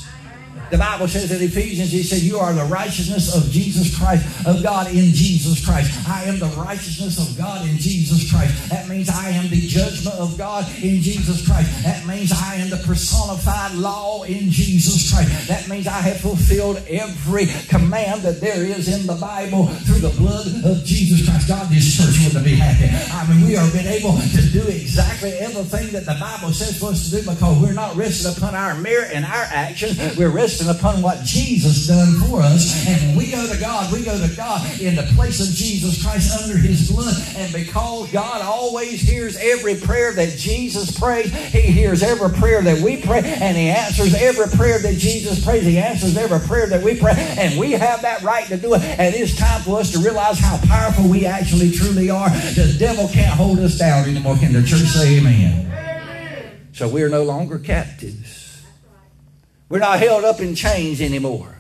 The Bible says in Ephesians, he said, You are the righteousness of Jesus Christ, of God in Jesus Christ. I am the righteousness of God in Jesus Christ. That means I am the judgment of God in Jesus Christ. That means I am the personified law in Jesus Christ. That means I have fulfilled every command that there is in the Bible through the blood of Jesus Christ. God, this church wouldn't be happy. I mean, we are being able to do exactly everything that the Bible says for us to do because we're not resting upon our merit and our actions. We're resting upon what Jesus done for us. And when we go to God, we go to God in the place of Jesus Christ under his blood. And because God always hears every prayer that Jesus prays, he hears every prayer that we pray, and he answers every prayer that Jesus prays. He answers every prayer that we pray. And we have that right to do it. And it's time for us to realize how powerful we actually truly are. The devil can't hold us down anymore. Can the church say amen? So we are no longer captives. We're not held up in chains anymore.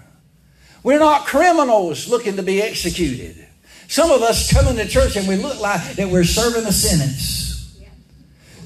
We're not criminals looking to be executed. Some of us come into church and we look like that we're serving a sentence.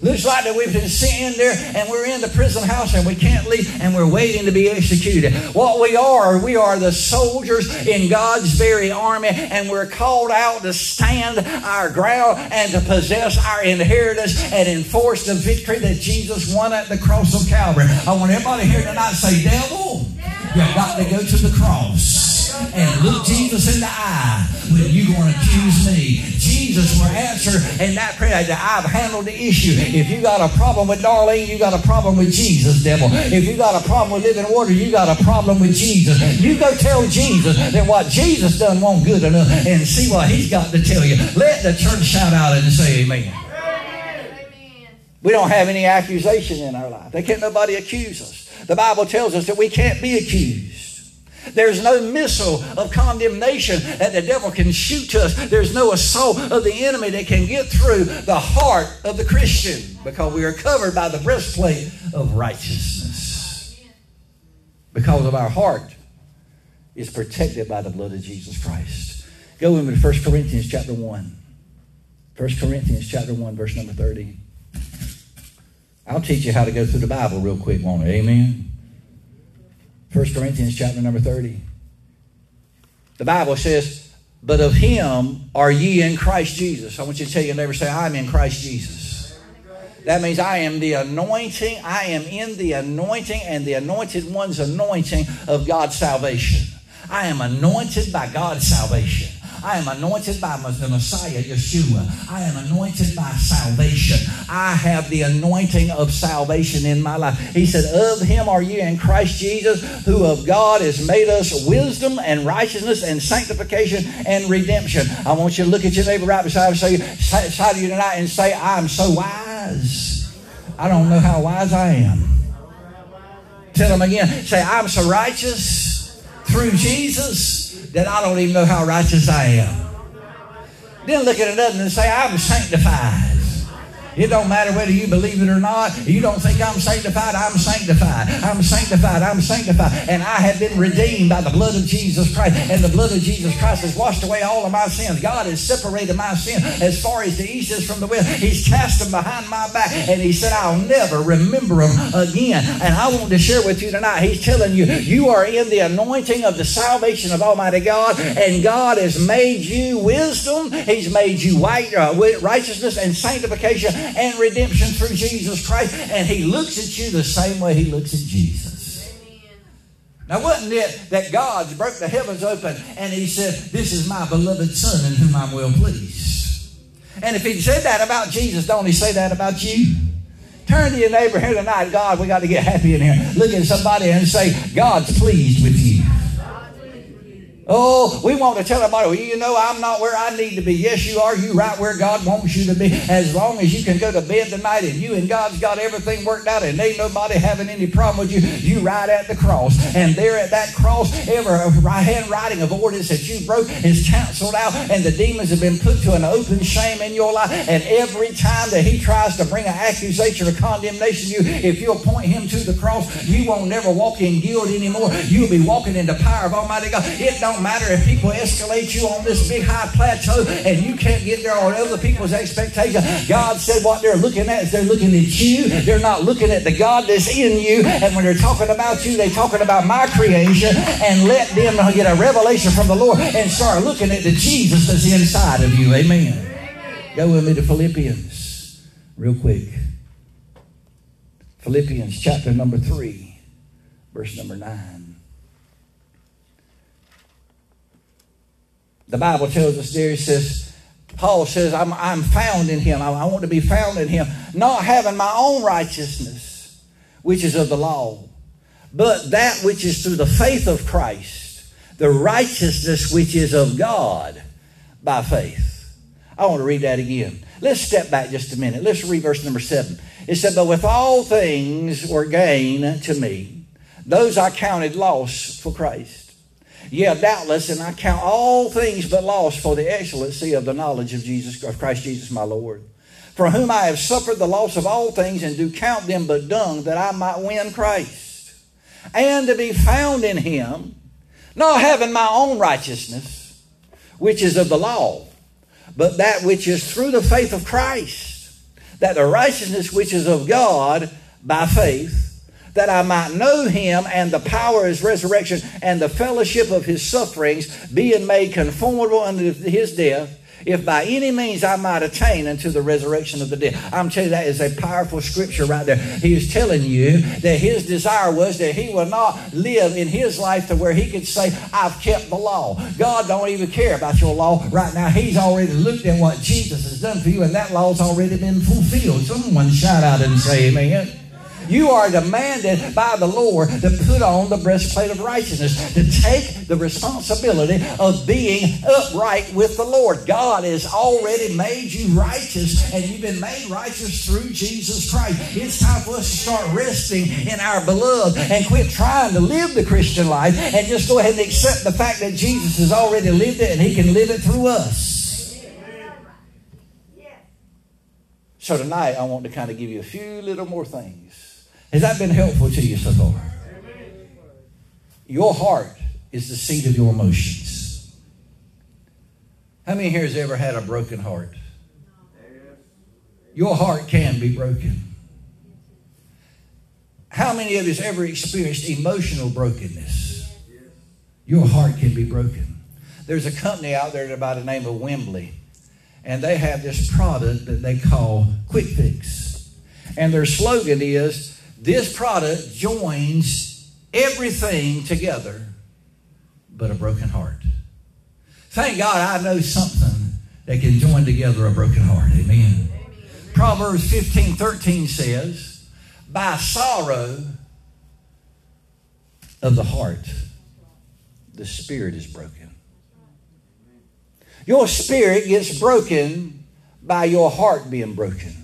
Looks like that we've been sitting there and we're in the prison house and we can't leave and we're waiting to be executed. What we are, we are the soldiers in God's very army and we're called out to stand our ground and to possess our inheritance and enforce the victory that Jesus won at the cross of Calvary. I want everybody here tonight to say, Devil, you've got to go to the cross and look Jesus in the eye when you're going to accuse me. Jesus will answer in that prayer that I've handled the issue. If you got a problem with Darlene, you got a problem with Jesus, devil. If you got a problem with living water, you got a problem with Jesus. You go tell Jesus that what Jesus done won't good enough and see what he's got to tell you. Let the church shout out and say amen. We don't have any accusation in our life. They can't nobody accuse us. The Bible tells us that we can't be accused. There's no missile of condemnation that the devil can shoot to us. There's no assault of the enemy that can get through the heart of the Christian because we are covered by the breastplate of righteousness. Because of our heart is protected by the blood of Jesus Christ. Go with me to 1 Corinthians chapter 1. 1 Corinthians chapter 1, verse number 30. I'll teach you how to go through the Bible real quick, won't I? Amen. 1 Corinthians chapter number 30. The Bible says, But of him are ye in Christ Jesus. I want you to tell your neighbor, say, I'm in Christ Jesus. That means I am the anointing, I am in the anointing and the anointed one's anointing of God's salvation. I am anointed by God's salvation. I am anointed by the Messiah, Yeshua. I am anointed by salvation. I have the anointing of salvation in my life. He said, Of him are you in Christ Jesus, who of God has made us wisdom and righteousness and sanctification and redemption. I want you to look at your neighbor right beside you, you tonight and say, I'm so wise. I don't know how wise I am. Tell them again. Say, I'm so righteous through Jesus that I don't even know how righteous I am. Then look at another and say, I'm sanctified. It don't matter whether you believe it or not. You don't think I'm sanctified. I'm sanctified. I'm sanctified. I'm sanctified. And I have been redeemed by the blood of Jesus Christ. And the blood of Jesus Christ has washed away all of my sins. God has separated my sin as far as the east is from the west. He's cast them behind my back. And he said, I'll never remember them again. And I want to share with you tonight. He's telling you, you are in the anointing of the salvation of Almighty God. And God has made you wisdom. He's made you white, uh, righteousness and sanctification and redemption through Jesus Christ. And He looks at you the same way He looks at Jesus. Now, wasn't it that God broke the heavens open and He said, This is my beloved Son in whom I'm well pleased? And if He said that about Jesus, don't He say that about you? Turn to your neighbor here tonight. God, we got to get happy in here. Look at somebody and say, God's pleased with you. Oh, we want to tell everybody, well, you know, I'm not where I need to be. Yes, you are. You right where God wants you to be. As long as you can go to bed tonight and you and God's got everything worked out and ain't nobody having any problem with you, you right at the cross. And there at that cross, every handwriting of orders that you broke is canceled out and the demons have been put to an open shame in your life. And every time that he tries to bring an accusation or condemnation to you, if you'll point him to the cross, you won't never walk in guilt anymore. You'll be walking in the power of Almighty God. It don't matter if people escalate you on this big high plateau and you can't get there on other people's expectations. God said what they're looking at is they're looking at you. They're not looking at the God that's in you. And when they're talking about you, they're talking about my creation. And let them get a revelation from the Lord and start looking at the Jesus that's inside of you. Amen. Go with me to Philippians real quick. Philippians chapter number 3, verse number 9. The Bible tells us there, it says, Paul says, I'm, I'm found in him. I, I want to be found in him, not having my own righteousness, which is of the law, but that which is through the faith of Christ, the righteousness which is of God by faith. I want to read that again. Let's step back just a minute. Let's read verse number seven. It said, But with all things were gain to me, those I counted loss for Christ. Yeah, doubtless, and I count all things but loss for the excellency of the knowledge of Jesus of Christ Jesus my Lord, for whom I have suffered the loss of all things, and do count them but dung, that I might win Christ, and to be found in him, not having my own righteousness, which is of the law, but that which is through the faith of Christ, that the righteousness which is of God by faith, that I might know him and the power of his resurrection and the fellowship of his sufferings, being made conformable unto his death if by any means I might attain unto the resurrection of the dead. I'm telling you, that is a powerful scripture right there. He is telling you that his desire was that he will not live in his life to where he could say, I've kept the law. God don't even care about your law right now. He's already looked at what Jesus has done for you, and that law's already been fulfilled. Someone shout out and say amen. You are demanded by the Lord to put on the breastplate of righteousness, to take the responsibility of being upright with the Lord. God has already made you righteous, and you've been made righteous through Jesus Christ. It's time for us to start resting in our beloved and quit trying to live the Christian life and just go ahead and accept the fact that Jesus has already lived it and he can live it through us. So tonight, I want to kind of give you a few little more things has that been helpful to you so far? Your heart is the seat of your emotions. How many here has ever had a broken heart? Your heart can be broken. How many of you has ever experienced emotional brokenness? Your heart can be broken. There's a company out there by the name of Wembley, and they have this product that they call Quick Fix. And their slogan is this product joins everything together but a broken heart. Thank God I know something that can join together a broken heart. Amen. Proverbs 15 13 says, By sorrow of the heart, the spirit is broken. Your spirit gets broken by your heart being broken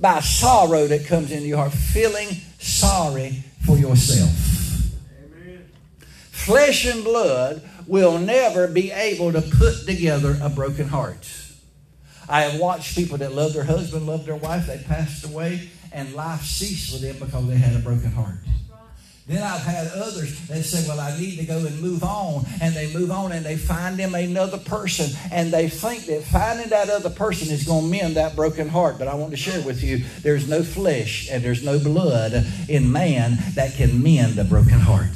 by sorrow that comes into your heart, feeling sorry for yourself. Amen. Flesh and blood will never be able to put together a broken heart. I have watched people that loved their husband, loved their wife, they passed away, and life ceased for them because they had a broken heart. Then I've had others that say, Well, I need to go and move on. And they move on and they find them another person. And they think that finding that other person is going to mend that broken heart. But I want to share with you there's no flesh and there's no blood in man that can mend a broken heart.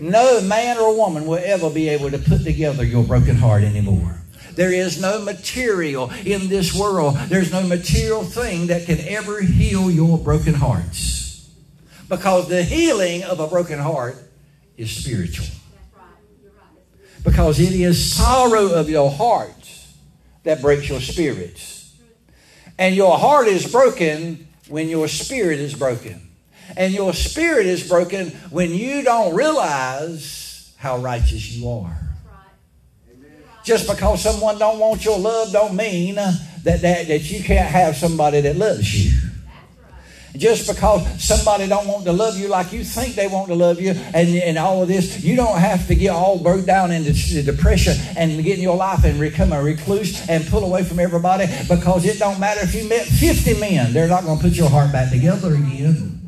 No man or woman will ever be able to put together your broken heart anymore. There is no material in this world, there's no material thing that can ever heal your broken hearts. Because the healing of a broken heart is spiritual. Because it is sorrow of your heart that breaks your spirit. And your heart is broken when your spirit is broken. And your spirit is broken when you don't realize how righteous you are. Just because someone don't want your love don't mean that, that, that you can't have somebody that loves you. Just because somebody don't want to love you like you think they want to love you and, and all of this, you don't have to get all broke down into depression and get in your life and become a recluse and pull away from everybody because it don't matter if you met 50 men, they're not going to put your heart back together again.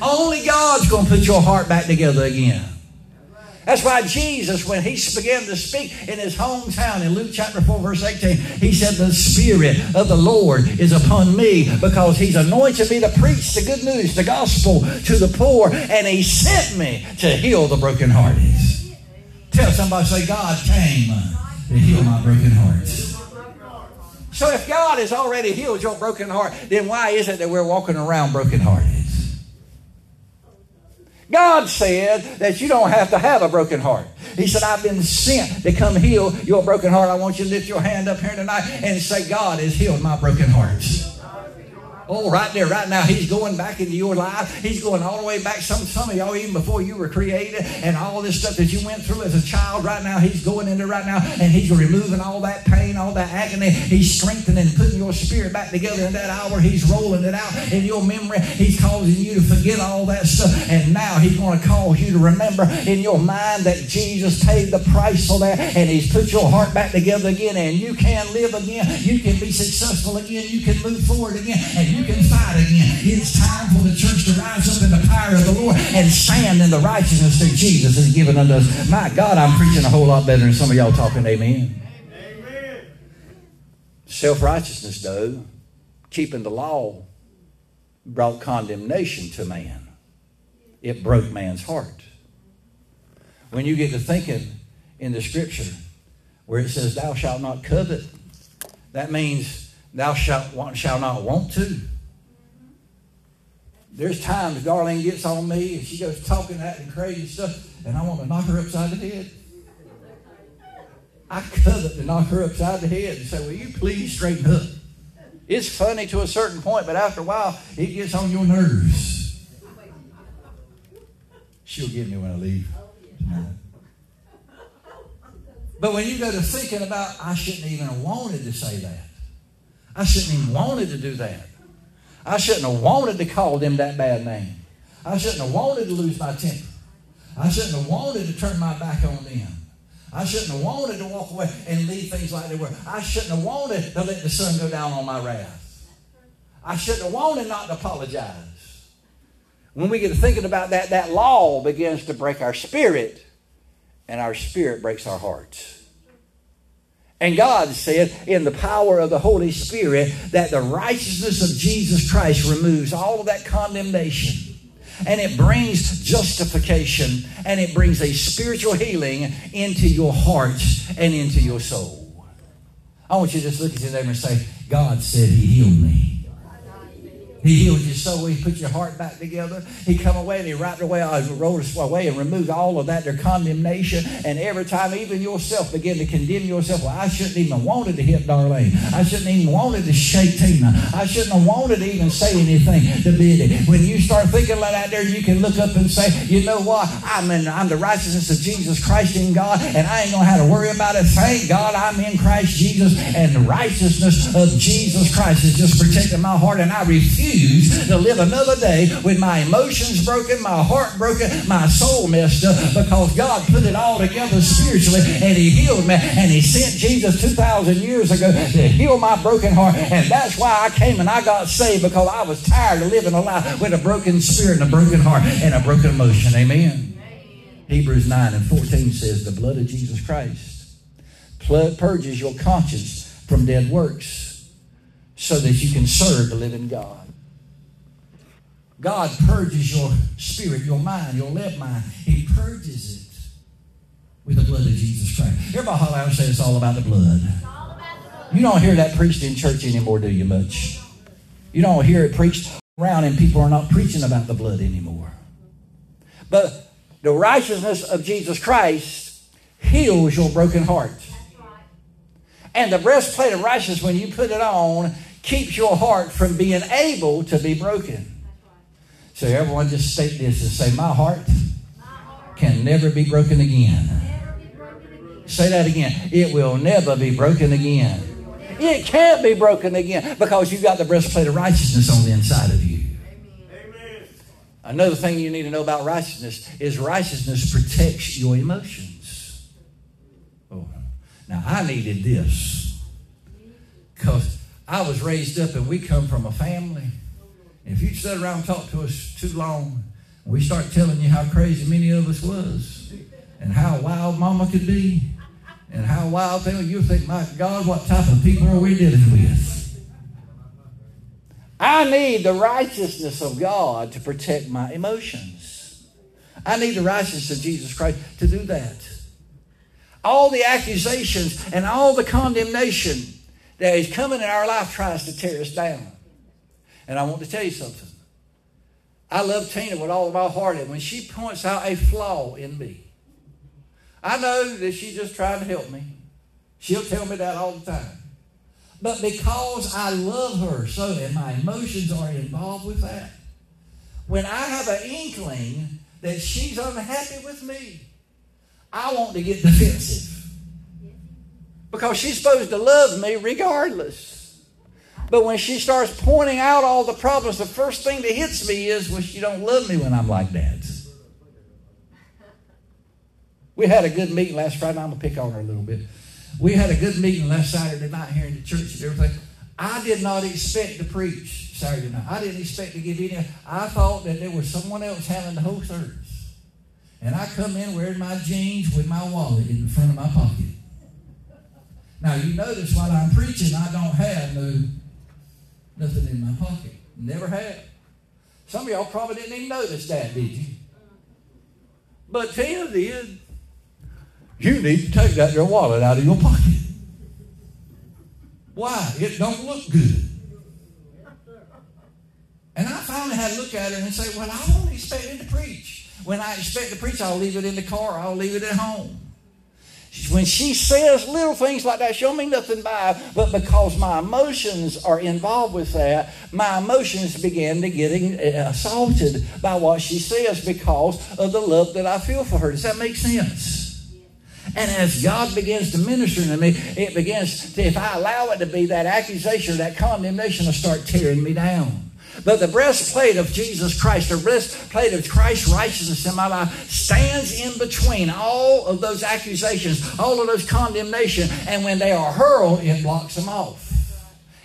Only God's going to put your heart back together again. That's why Jesus, when he began to speak in his hometown in Luke chapter 4, verse 18, he said, The Spirit of the Lord is upon me because he's anointed me to preach the good news, the gospel to the poor, and he sent me to heal the brokenhearted. Tell somebody, say, God came to heal my broken heart. So if God has already healed your broken heart, then why is it that we're walking around brokenhearted? God said that you don't have to have a broken heart. He said, I've been sent to come heal your broken heart. I want you to lift your hand up here tonight and say, God has healed my broken heart. Oh, right there, right now, he's going back into your life. He's going all the way back. Some, some of y'all, even before you were created, and all this stuff that you went through as a child, right now, he's going into right now, and he's removing all that pain, all that agony. He's strengthening, putting your spirit back together in that hour. He's rolling it out in your memory. He's causing you to forget all that stuff. And now he's going to cause you to remember in your mind that Jesus paid the price for that, and he's put your heart back together again, and you can live again. You can be successful again. You can move forward again. And You can fight again. It's time for the church to rise up in the power of the Lord and stand in the righteousness that Jesus has given unto us. My God, I'm preaching a whole lot better than some of y'all talking. Amen. Amen. Self righteousness, though, keeping the law, brought condemnation to man. It broke man's heart. When you get to thinking in the scripture where it says, Thou shalt not covet, that means thou shalt, shall not want to. There's times Darlene gets on me and she goes talking that and crazy stuff, and I want to knock her upside the head. I covet to knock her upside the head and say, Will you please straighten up? It's funny to a certain point, but after a while, it gets on your nerves. She'll get me when I leave. But when you go to thinking about, I shouldn't even have wanted to say that. I shouldn't even wanted to do that. I shouldn't have wanted to call them that bad name. I shouldn't have wanted to lose my temper. I shouldn't have wanted to turn my back on them. I shouldn't have wanted to walk away and leave things like they were. I shouldn't have wanted to let the sun go down on my wrath. I shouldn't have wanted not to apologize. When we get to thinking about that, that law begins to break our spirit and our spirit breaks our hearts. And God said in the power of the Holy Spirit that the righteousness of Jesus Christ removes all of that condemnation. And it brings justification and it brings a spiritual healing into your heart and into your soul. I want you to just look at your neighbor and say, God said he healed me. He healed your soul. He put your heart back together. He come away and he wiped away, rolled away and removed all of that, their condemnation. And every time, even yourself begin to condemn yourself. Well, I shouldn't even wanted to hit Darlene. I shouldn't even wanted to shake Tina. I shouldn't have wanted to even say anything to Biddy. When you start thinking like that, there you can look up and say, you know what? I'm in, I'm the righteousness of Jesus Christ in God, and I ain't gonna have to worry about it. Thank God I'm in Christ Jesus, and the righteousness of Jesus Christ is just protecting my heart, and I refuse refuse to live another day with my emotions broken, my heart broken, my soul messed up because God put it all together spiritually and He healed me and He sent Jesus 2,000 years ago to heal my broken heart. And that's why I came and I got saved because I was tired of living a life with a broken spirit and a broken heart and a broken emotion. Amen. Hebrews 9 and 14 says, The blood of Jesus Christ purges your conscience from dead works so that you can serve the living God. God purges your spirit, your mind, your left mind. He purges it with the blood of Jesus Christ. Everybody holler out and say it's all about the blood. You don't hear that preached in church anymore, do you, much? You don't hear it preached around, and people are not preaching about the blood anymore. But the righteousness of Jesus Christ heals your broken heart. And the breastplate of righteousness, when you put it on, keeps your heart from being able to be broken. So everyone just state this and say, My heart can never be broken again. Say that again. It will never be broken again. It can't be broken again because you've got the breastplate of righteousness on the inside of you. Another thing you need to know about righteousness is righteousness protects your emotions. Oh, now I needed this because I was raised up and we come from a family if you sit around and talk to us too long, we start telling you how crazy many of us was and how wild mama could be and how wild things, you think, my God, what type of people are we dealing with? I need the righteousness of God to protect my emotions. I need the righteousness of Jesus Christ to do that. All the accusations and all the condemnation that is coming in our life tries to tear us down. And I want to tell you something. I love Tina with all of my heart, and when she points out a flaw in me, I know that she's just trying to help me. She'll tell me that all the time. But because I love her so, and my emotions are involved with that, when I have an inkling that she's unhappy with me, I want to get defensive. Because she's supposed to love me regardless. But when she starts pointing out all the problems, the first thing that hits me is, well, she don't love me when I'm like that. We had a good meeting last Friday. I'm going to pick on her a little bit. We had a good meeting last Saturday night here in the church and everything. I did not expect to preach Saturday night. I didn't expect to give any. I thought that there was someone else handling the whole service. And I come in wearing my jeans with my wallet in the front of my pocket. Now you notice while I'm preaching, I don't have no nothing in my pocket. Never have. Some of y'all probably didn't even notice that, did you? But Tina did. You need to take that your wallet out of your pocket. Why? It don't look good. And I finally had to look at her and say, Well, I don't expect it to preach. When I expect to preach, I'll leave it in the car, I'll leave it at home. When she says little things like that, she'll mean nothing by, but because my emotions are involved with that, my emotions begin to get uh, assaulted by what she says because of the love that I feel for her. Does that make sense? And as God begins to minister to me, it begins to, if I allow it to be, that accusation or that condemnation will start tearing me down. But the breastplate of Jesus Christ, the breastplate of Christ's righteousness in my life, stands in between all of those accusations, all of those condemnation, and when they are hurled, it blocks them off.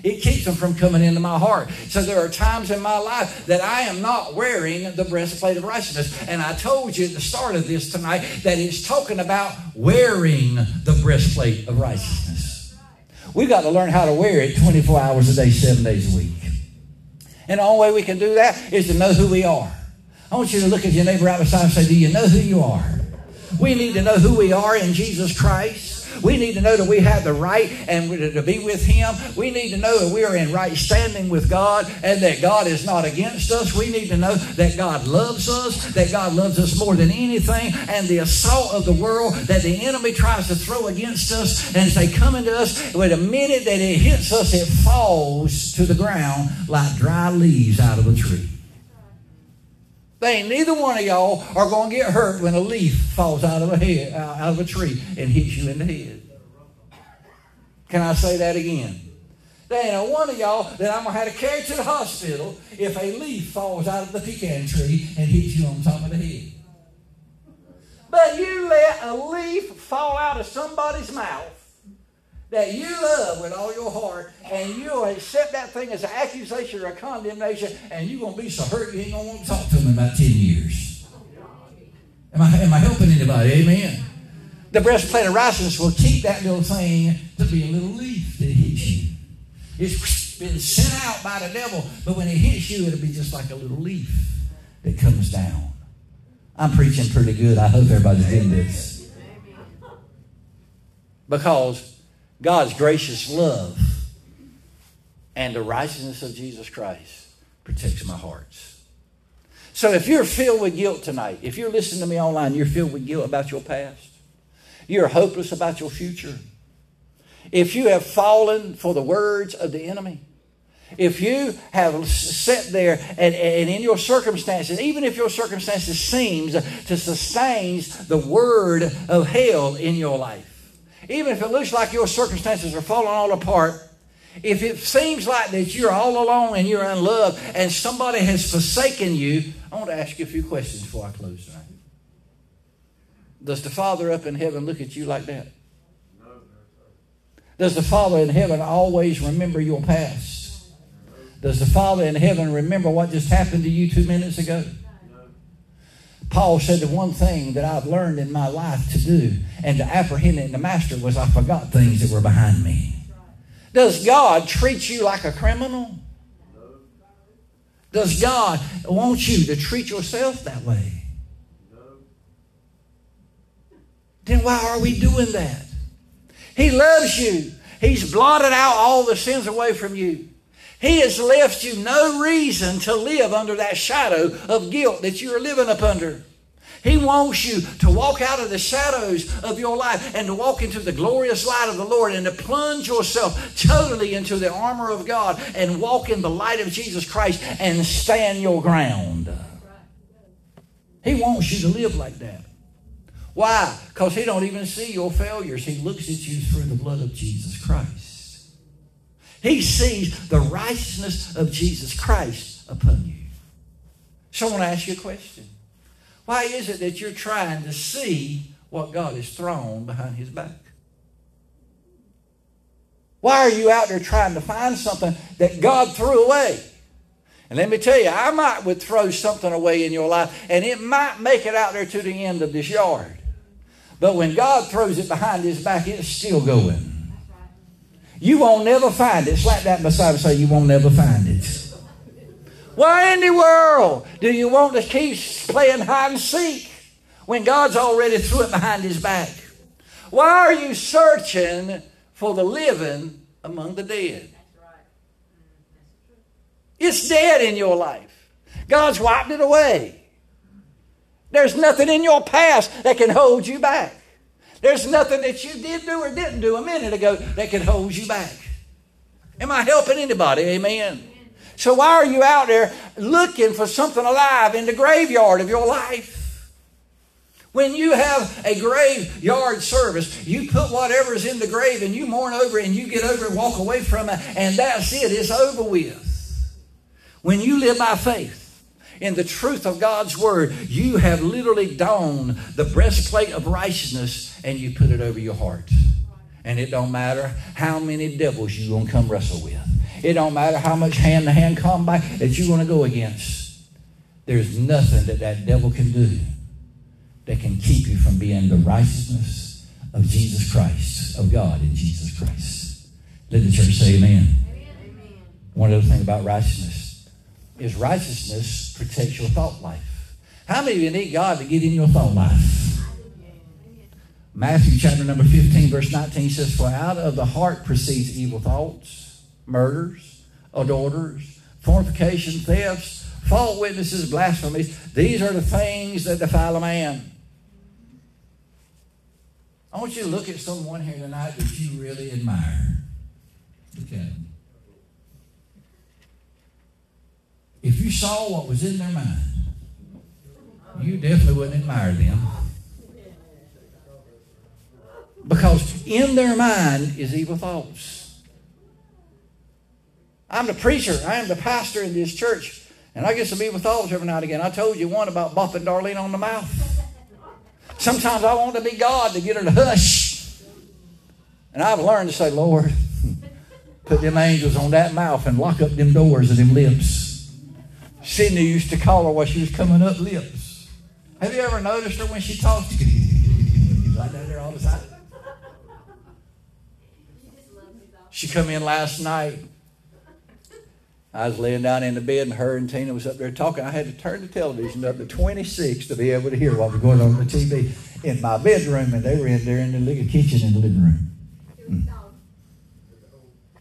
It keeps them from coming into my heart. So there are times in my life that I am not wearing the breastplate of righteousness. And I told you at the start of this tonight that it's talking about wearing the breastplate of righteousness. We've got to learn how to wear it 24 hours a day, seven days a week. And the only way we can do that is to know who we are. I want you to look at your neighbor out beside and say, Do you know who you are? We need to know who we are in Jesus Christ. We need to know that we have the right and to be with Him. We need to know that we are in right standing with God and that God is not against us. We need to know that God loves us, that God loves us more than anything, and the assault of the world that the enemy tries to throw against us and as they come into us, with a minute that it hits us, it falls to the ground like dry leaves out of a tree. They ain't neither one of y'all are going to get hurt when a leaf falls out of a head, uh, out of a tree and hits you in the head. Can I say that again? There ain't a one of y'all that I'm going to have to carry to the hospital if a leaf falls out of the pecan tree and hits you on top of the head. But you let a leaf fall out of somebody's mouth that you love with all your heart, and you'll accept that thing as an accusation or a condemnation, and you're going to be so hurt you ain't going to want to talk to them in about 10 years. Am I, am I helping anybody? Amen. The breastplate of righteousness will keep that little thing to be a little leaf that hits you. It's been sent out by the devil, but when it hits you, it'll be just like a little leaf that comes down. I'm preaching pretty good. I hope everybody's getting this. Because God's gracious love and the righteousness of Jesus Christ protects my hearts. So if you're filled with guilt tonight, if you're listening to me online, you're filled with guilt about your past, you're hopeless about your future, if you have fallen for the words of the enemy, if you have sat there and, and in your circumstances, even if your circumstances seems to sustain the word of hell in your life, even if it looks like your circumstances are falling all apart, if it seems like that you're all alone and you're unloved and somebody has forsaken you, I want to ask you a few questions before I close tonight. Does the Father up in heaven look at you like that? Does the Father in heaven always remember your past? Does the Father in heaven remember what just happened to you two minutes ago? Paul said the one thing that I've learned in my life to do and to apprehend in the master was I forgot things that were behind me. Does God treat you like a criminal? Does God want you to treat yourself that way? Then why are we doing that? He loves you. He's blotted out all the sins away from you. He has left you no reason to live under that shadow of guilt that you are living up under. He wants you to walk out of the shadows of your life and to walk into the glorious light of the Lord and to plunge yourself totally into the armor of God and walk in the light of Jesus Christ and stand your ground. He wants you to live like that. Why? Because he don't even see your failures. He looks at you through the blood of Jesus Christ. He sees the righteousness of Jesus Christ upon you. So I want to ask you a question. Why is it that you're trying to see what God has thrown behind his back? Why are you out there trying to find something that God threw away? And let me tell you, I might would throw something away in your life, and it might make it out there to the end of this yard. But when God throws it behind his back, it's still going. You won't never find it. Slap that beside and say, You won't never find it. Why in the world do you want to keep playing hide and seek when God's already threw it behind his back? Why are you searching for the living among the dead? It's dead in your life. God's wiped it away. There's nothing in your past that can hold you back. There's nothing that you did do or didn't do a minute ago that can hold you back. Am I helping anybody? Amen. So why are you out there looking for something alive in the graveyard of your life? When you have a graveyard service, you put whatever's in the grave and you mourn over it and you get over it and walk away from it, and that's it. It's over with. When you live by faith, in the truth of God's word, you have literally donned the breastplate of righteousness and you put it over your heart. And it don't matter how many devils you're going to come wrestle with. It don't matter how much hand-to-hand combat that you're going to go against. There's nothing that that devil can do that can keep you from being the righteousness of Jesus Christ, of God in Jesus Christ. Let the church say amen. amen. One other thing about righteousness is righteousness protects your thought life. How many of you need God to get in your thought life? Matthew chapter number 15, verse 19 says, For out of the heart proceeds evil thoughts, murders, adulterers, fornication, thefts, false witnesses, blasphemies. These are the things that defile a man. I want you to look at someone here tonight that you really admire. Look at them. If you saw what was in their mind, you definitely wouldn't admire them. Because in their mind is evil thoughts. I'm the preacher, I am the pastor in this church, and I get some evil thoughts every now and again. I told you one about bopping Darlene on the mouth. Sometimes I want to be God to get her to hush. And I've learned to say, Lord, put them angels on that mouth and lock up them doors of them lips. Sydney used to call her while she was coming up lips. Have you ever noticed her when she talks? like that there all the time. She come in last night I was laying down in the bed, and her and Tina was up there talking. I had to turn the television up to 26 to be able to hear what was going on on the TV in my bedroom, and they were in there in the kitchen in the living room. Mm.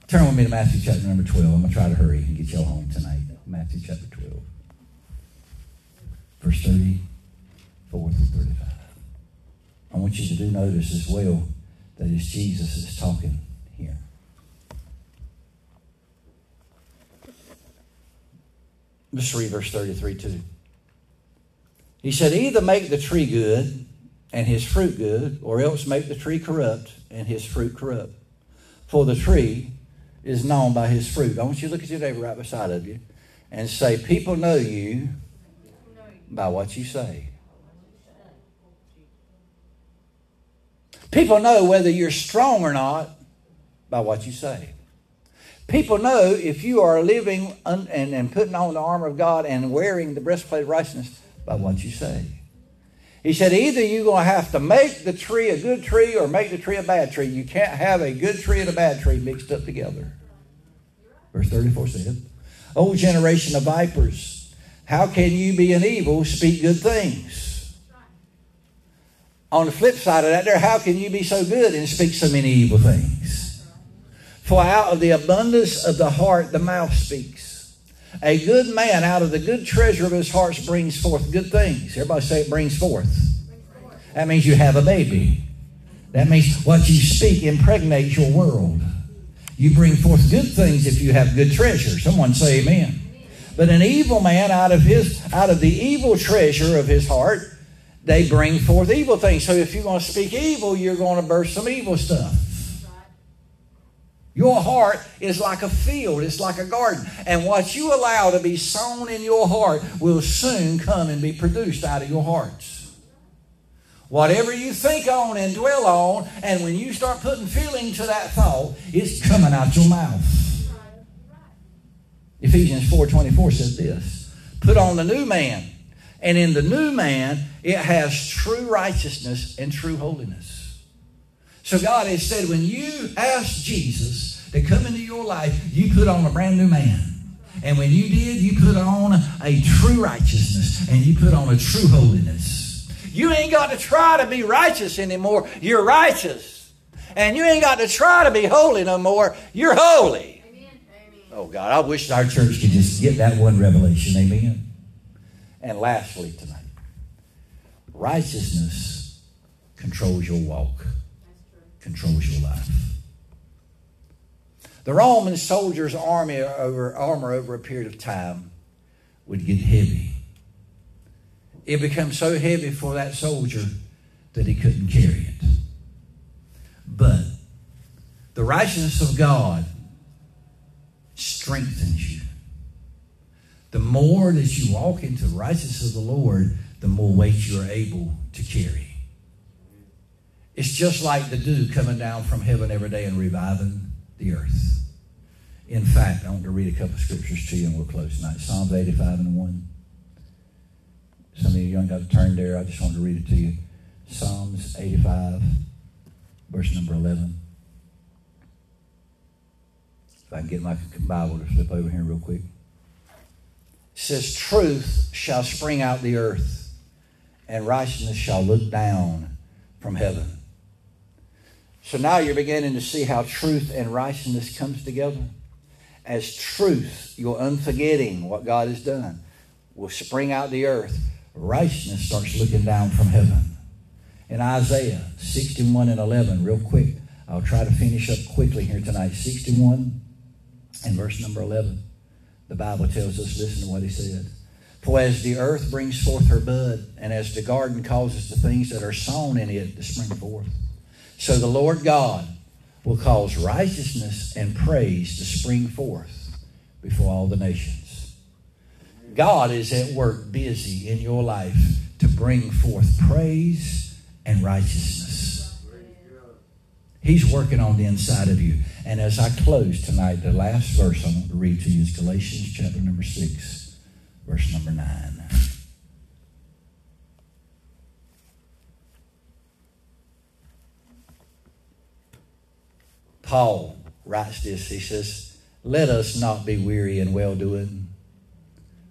Turn with me to Matthew chapter number 12. I'm going to try to hurry and get y'all home tonight. Matthew chapter 12, verse 34 through 35. I want you to do notice as well that it's Jesus that's talking here. Let's read verse 33 too. He said, Either make the tree good and his fruit good, or else make the tree corrupt and his fruit corrupt. For the tree is known by his fruit. I want you to look at your neighbor right beside of you and say, People know you by what you say. People know whether you're strong or not by what you say. People know if you are living un- and, and putting on the armor of God and wearing the breastplate of righteousness by what you say. He said, either you're going to have to make the tree a good tree or make the tree a bad tree. You can't have a good tree and a bad tree mixed up together. Verse 34 says, O generation of vipers, how can you be an evil, speak good things? On the flip side of that, there, how can you be so good and speak so many evil things? For out of the abundance of the heart the mouth speaks. A good man out of the good treasure of his heart brings forth good things. Everybody say it brings forth. That means you have a baby. That means what you speak impregnates your world. You bring forth good things if you have good treasure. Someone say amen. But an evil man out of his out of the evil treasure of his heart, they bring forth evil things. So if you're going to speak evil, you're going to burst some evil stuff. Your heart is like a field, it's like a garden. And what you allow to be sown in your heart will soon come and be produced out of your hearts. Whatever you think on and dwell on, and when you start putting feeling to that thought, it's coming out your mouth. Ephesians 4.24 says this, Put on the new man, and in the new man, it has true righteousness and true holiness. So God has said, when you ask Jesus to come into your life, you put on a brand new man. And when you did, you put on a true righteousness and you put on a true holiness. You ain't got to try to be righteous anymore. You're righteous. And you ain't got to try to be holy no more. You're holy. Oh, God, I wish our church could just get that one revelation. Amen. And lastly, tonight, righteousness controls your walk, controls your life. The Roman soldier's army over, armor over a period of time would get heavy. It became so heavy for that soldier that he couldn't carry it. But the righteousness of God strengthens you. The more that you walk into the righteousness of the Lord, the more weight you are able to carry. It's just like the dew coming down from heaven every day and reviving the earth. In fact, I want to read a couple of scriptures to you and we'll close tonight. Psalms 85 and 1. Some of you young got to turn there. I just want to read it to you. Psalms 85, verse number 11. If I can get my Bible to flip over here real quick. It says, Truth shall spring out the earth, and righteousness shall look down from heaven. So now you're beginning to see how truth and righteousness comes together. As truth, your unforgetting what God has done, will spring out the earth, righteousness starts looking down from heaven. In Isaiah 61 and 11, real quick, I'll try to finish up quickly here tonight. 61 and verse number 11. The Bible tells us, listen to what he said. For as the earth brings forth her bud, and as the garden causes the things that are sown in it to spring forth, so the Lord God will cause righteousness and praise to spring forth before all the nations. God is at work busy in your life to bring forth praise and righteousness. He's working on the inside of you. And as I close tonight, the last verse I want to read to you is Galatians chapter number 6, verse number 9. Paul writes this. He says, Let us not be weary in well doing,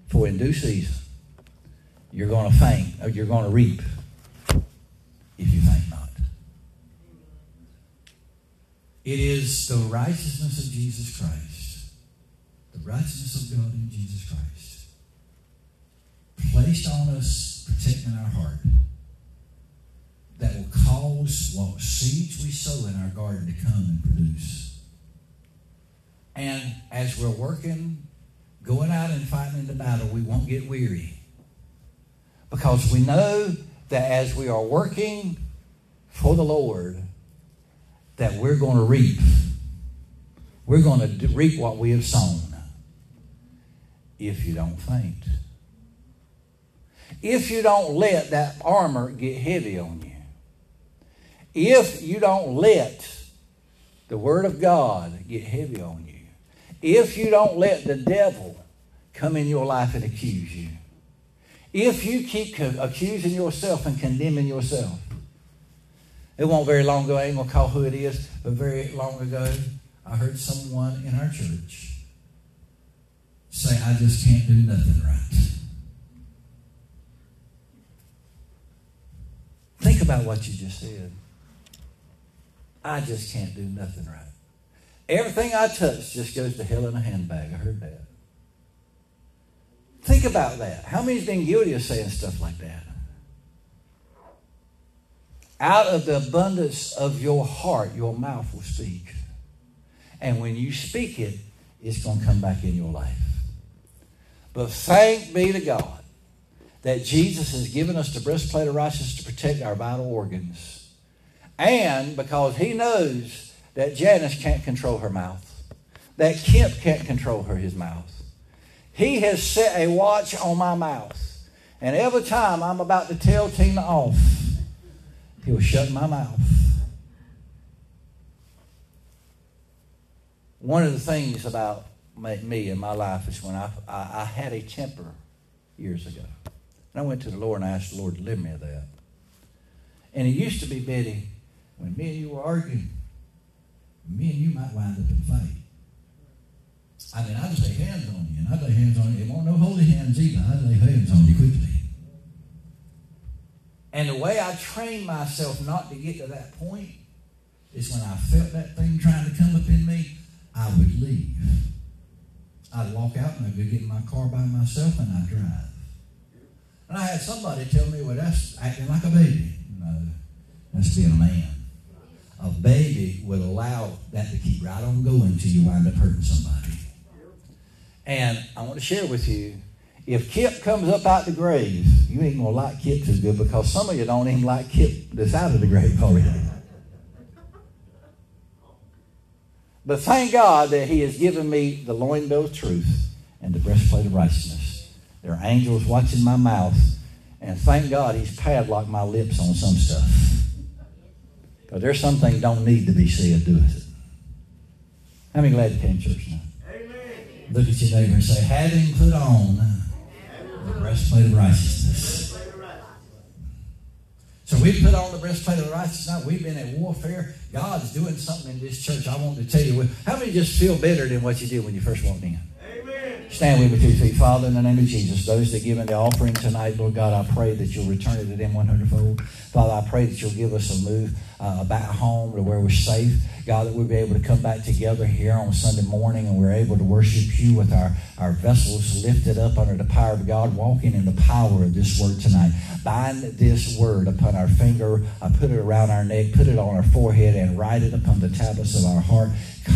for in due season you're going to faint, or you're going to reap if you faint not. It is the righteousness of Jesus Christ, the righteousness of God in Jesus Christ, placed on us, protecting our heart that will cause what seeds we sow in our garden to come and produce. And as we're working, going out and fighting in the battle, we won't get weary. Because we know that as we are working for the Lord, that we're going to reap. We're going to reap what we have sown if you don't faint. If you don't let that armor get heavy on you. If you don't let the Word of God get heavy on you, if you don't let the devil come in your life and accuse you, if you keep accusing yourself and condemning yourself, it won't very long ago, I ain't going to call who it is, but very long ago, I heard someone in our church say, I just can't do nothing right. Think about what you just said. I just can't do nothing right. Everything I touch just goes to hell in a handbag. I heard that. Think about that. How many's been guilty of saying stuff like that? Out of the abundance of your heart, your mouth will speak. And when you speak it, it's going to come back in your life. But thank be to God that Jesus has given us the breastplate of righteousness to protect our vital organs and because he knows that Janice can't control her mouth, that Kemp can't control her his mouth. He has set a watch on my mouth. And every time I'm about to tell Tina off, He'll shut my mouth. One of the things about me in my life is when I, I, I had a temper years ago. And I went to the Lord and I asked the Lord to deliver me of that. And it used to be, Betty, when me and you were arguing, me and you might wind up in fight. I mean, I'd lay hands on you, and I'd lay hands on you. It won't no holy hands either. I'd lay hands on you quickly. And the way I trained myself not to get to that point is when I felt that thing trying to come up in me, I would leave. I'd walk out and I'd go get in my car by myself and I'd drive. And I had somebody tell me, well, that's acting like a baby. No, that's being a man. A baby would allow that to keep right on going until you wind up hurting somebody. And I want to share with you if Kip comes up out the grave, you ain't going to like Kip too good because some of you don't even like Kip that's out of the grave already. But thank God that He has given me the loin belt of truth and the breastplate of righteousness. There are angels watching my mouth, and thank God He's padlocked my lips on some stuff. Because there's some things don't need to be said, do it? How many glad you came to church now? Amen. Look at your neighbor and say, having put on breastplate of righteousness. So we put on the breastplate of righteousness. Now we've been at warfare. God's doing something in this church. I want to tell you. How many just feel better than what you did when you first walked in? Amen. Stand with me two feet. Father, in the name of Jesus, those that give in the offering tonight, Lord God, I pray that you'll return it to them 100 fold. Father, I pray that you'll give us a move uh, back home to where we're safe. God, that we'll be able to come back together here on Sunday morning and we're able to worship you with our, our vessels lifted up under the power of God, walking in the power of this word tonight. Bind this word upon our finger, I put it around our neck, put it on our forehead, and write it upon the tablets of our heart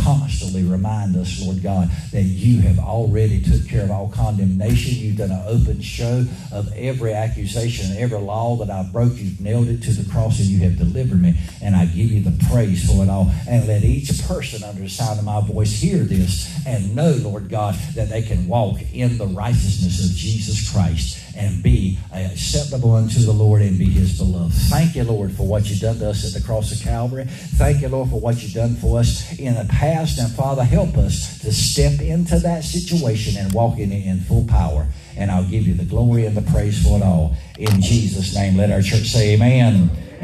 constantly remind us, Lord God, that you have already took care of all condemnation. You've done an open show of every accusation, every law that I've broke. You've nailed it to the cross and you have delivered me. And I give you the praise for it all. And let each person under the sound of my voice hear this and know, Lord God, that they can walk in the righteousness of Jesus Christ and be acceptable unto the Lord and be his beloved. Thank you, Lord, for what you've done to us at the cross of Calvary. Thank you, Lord, for what you've done for us in the past. And Father, help us to step into that situation and walk in it in full power. And I'll give you the glory and the praise for it all. In Jesus' name, let our church say amen.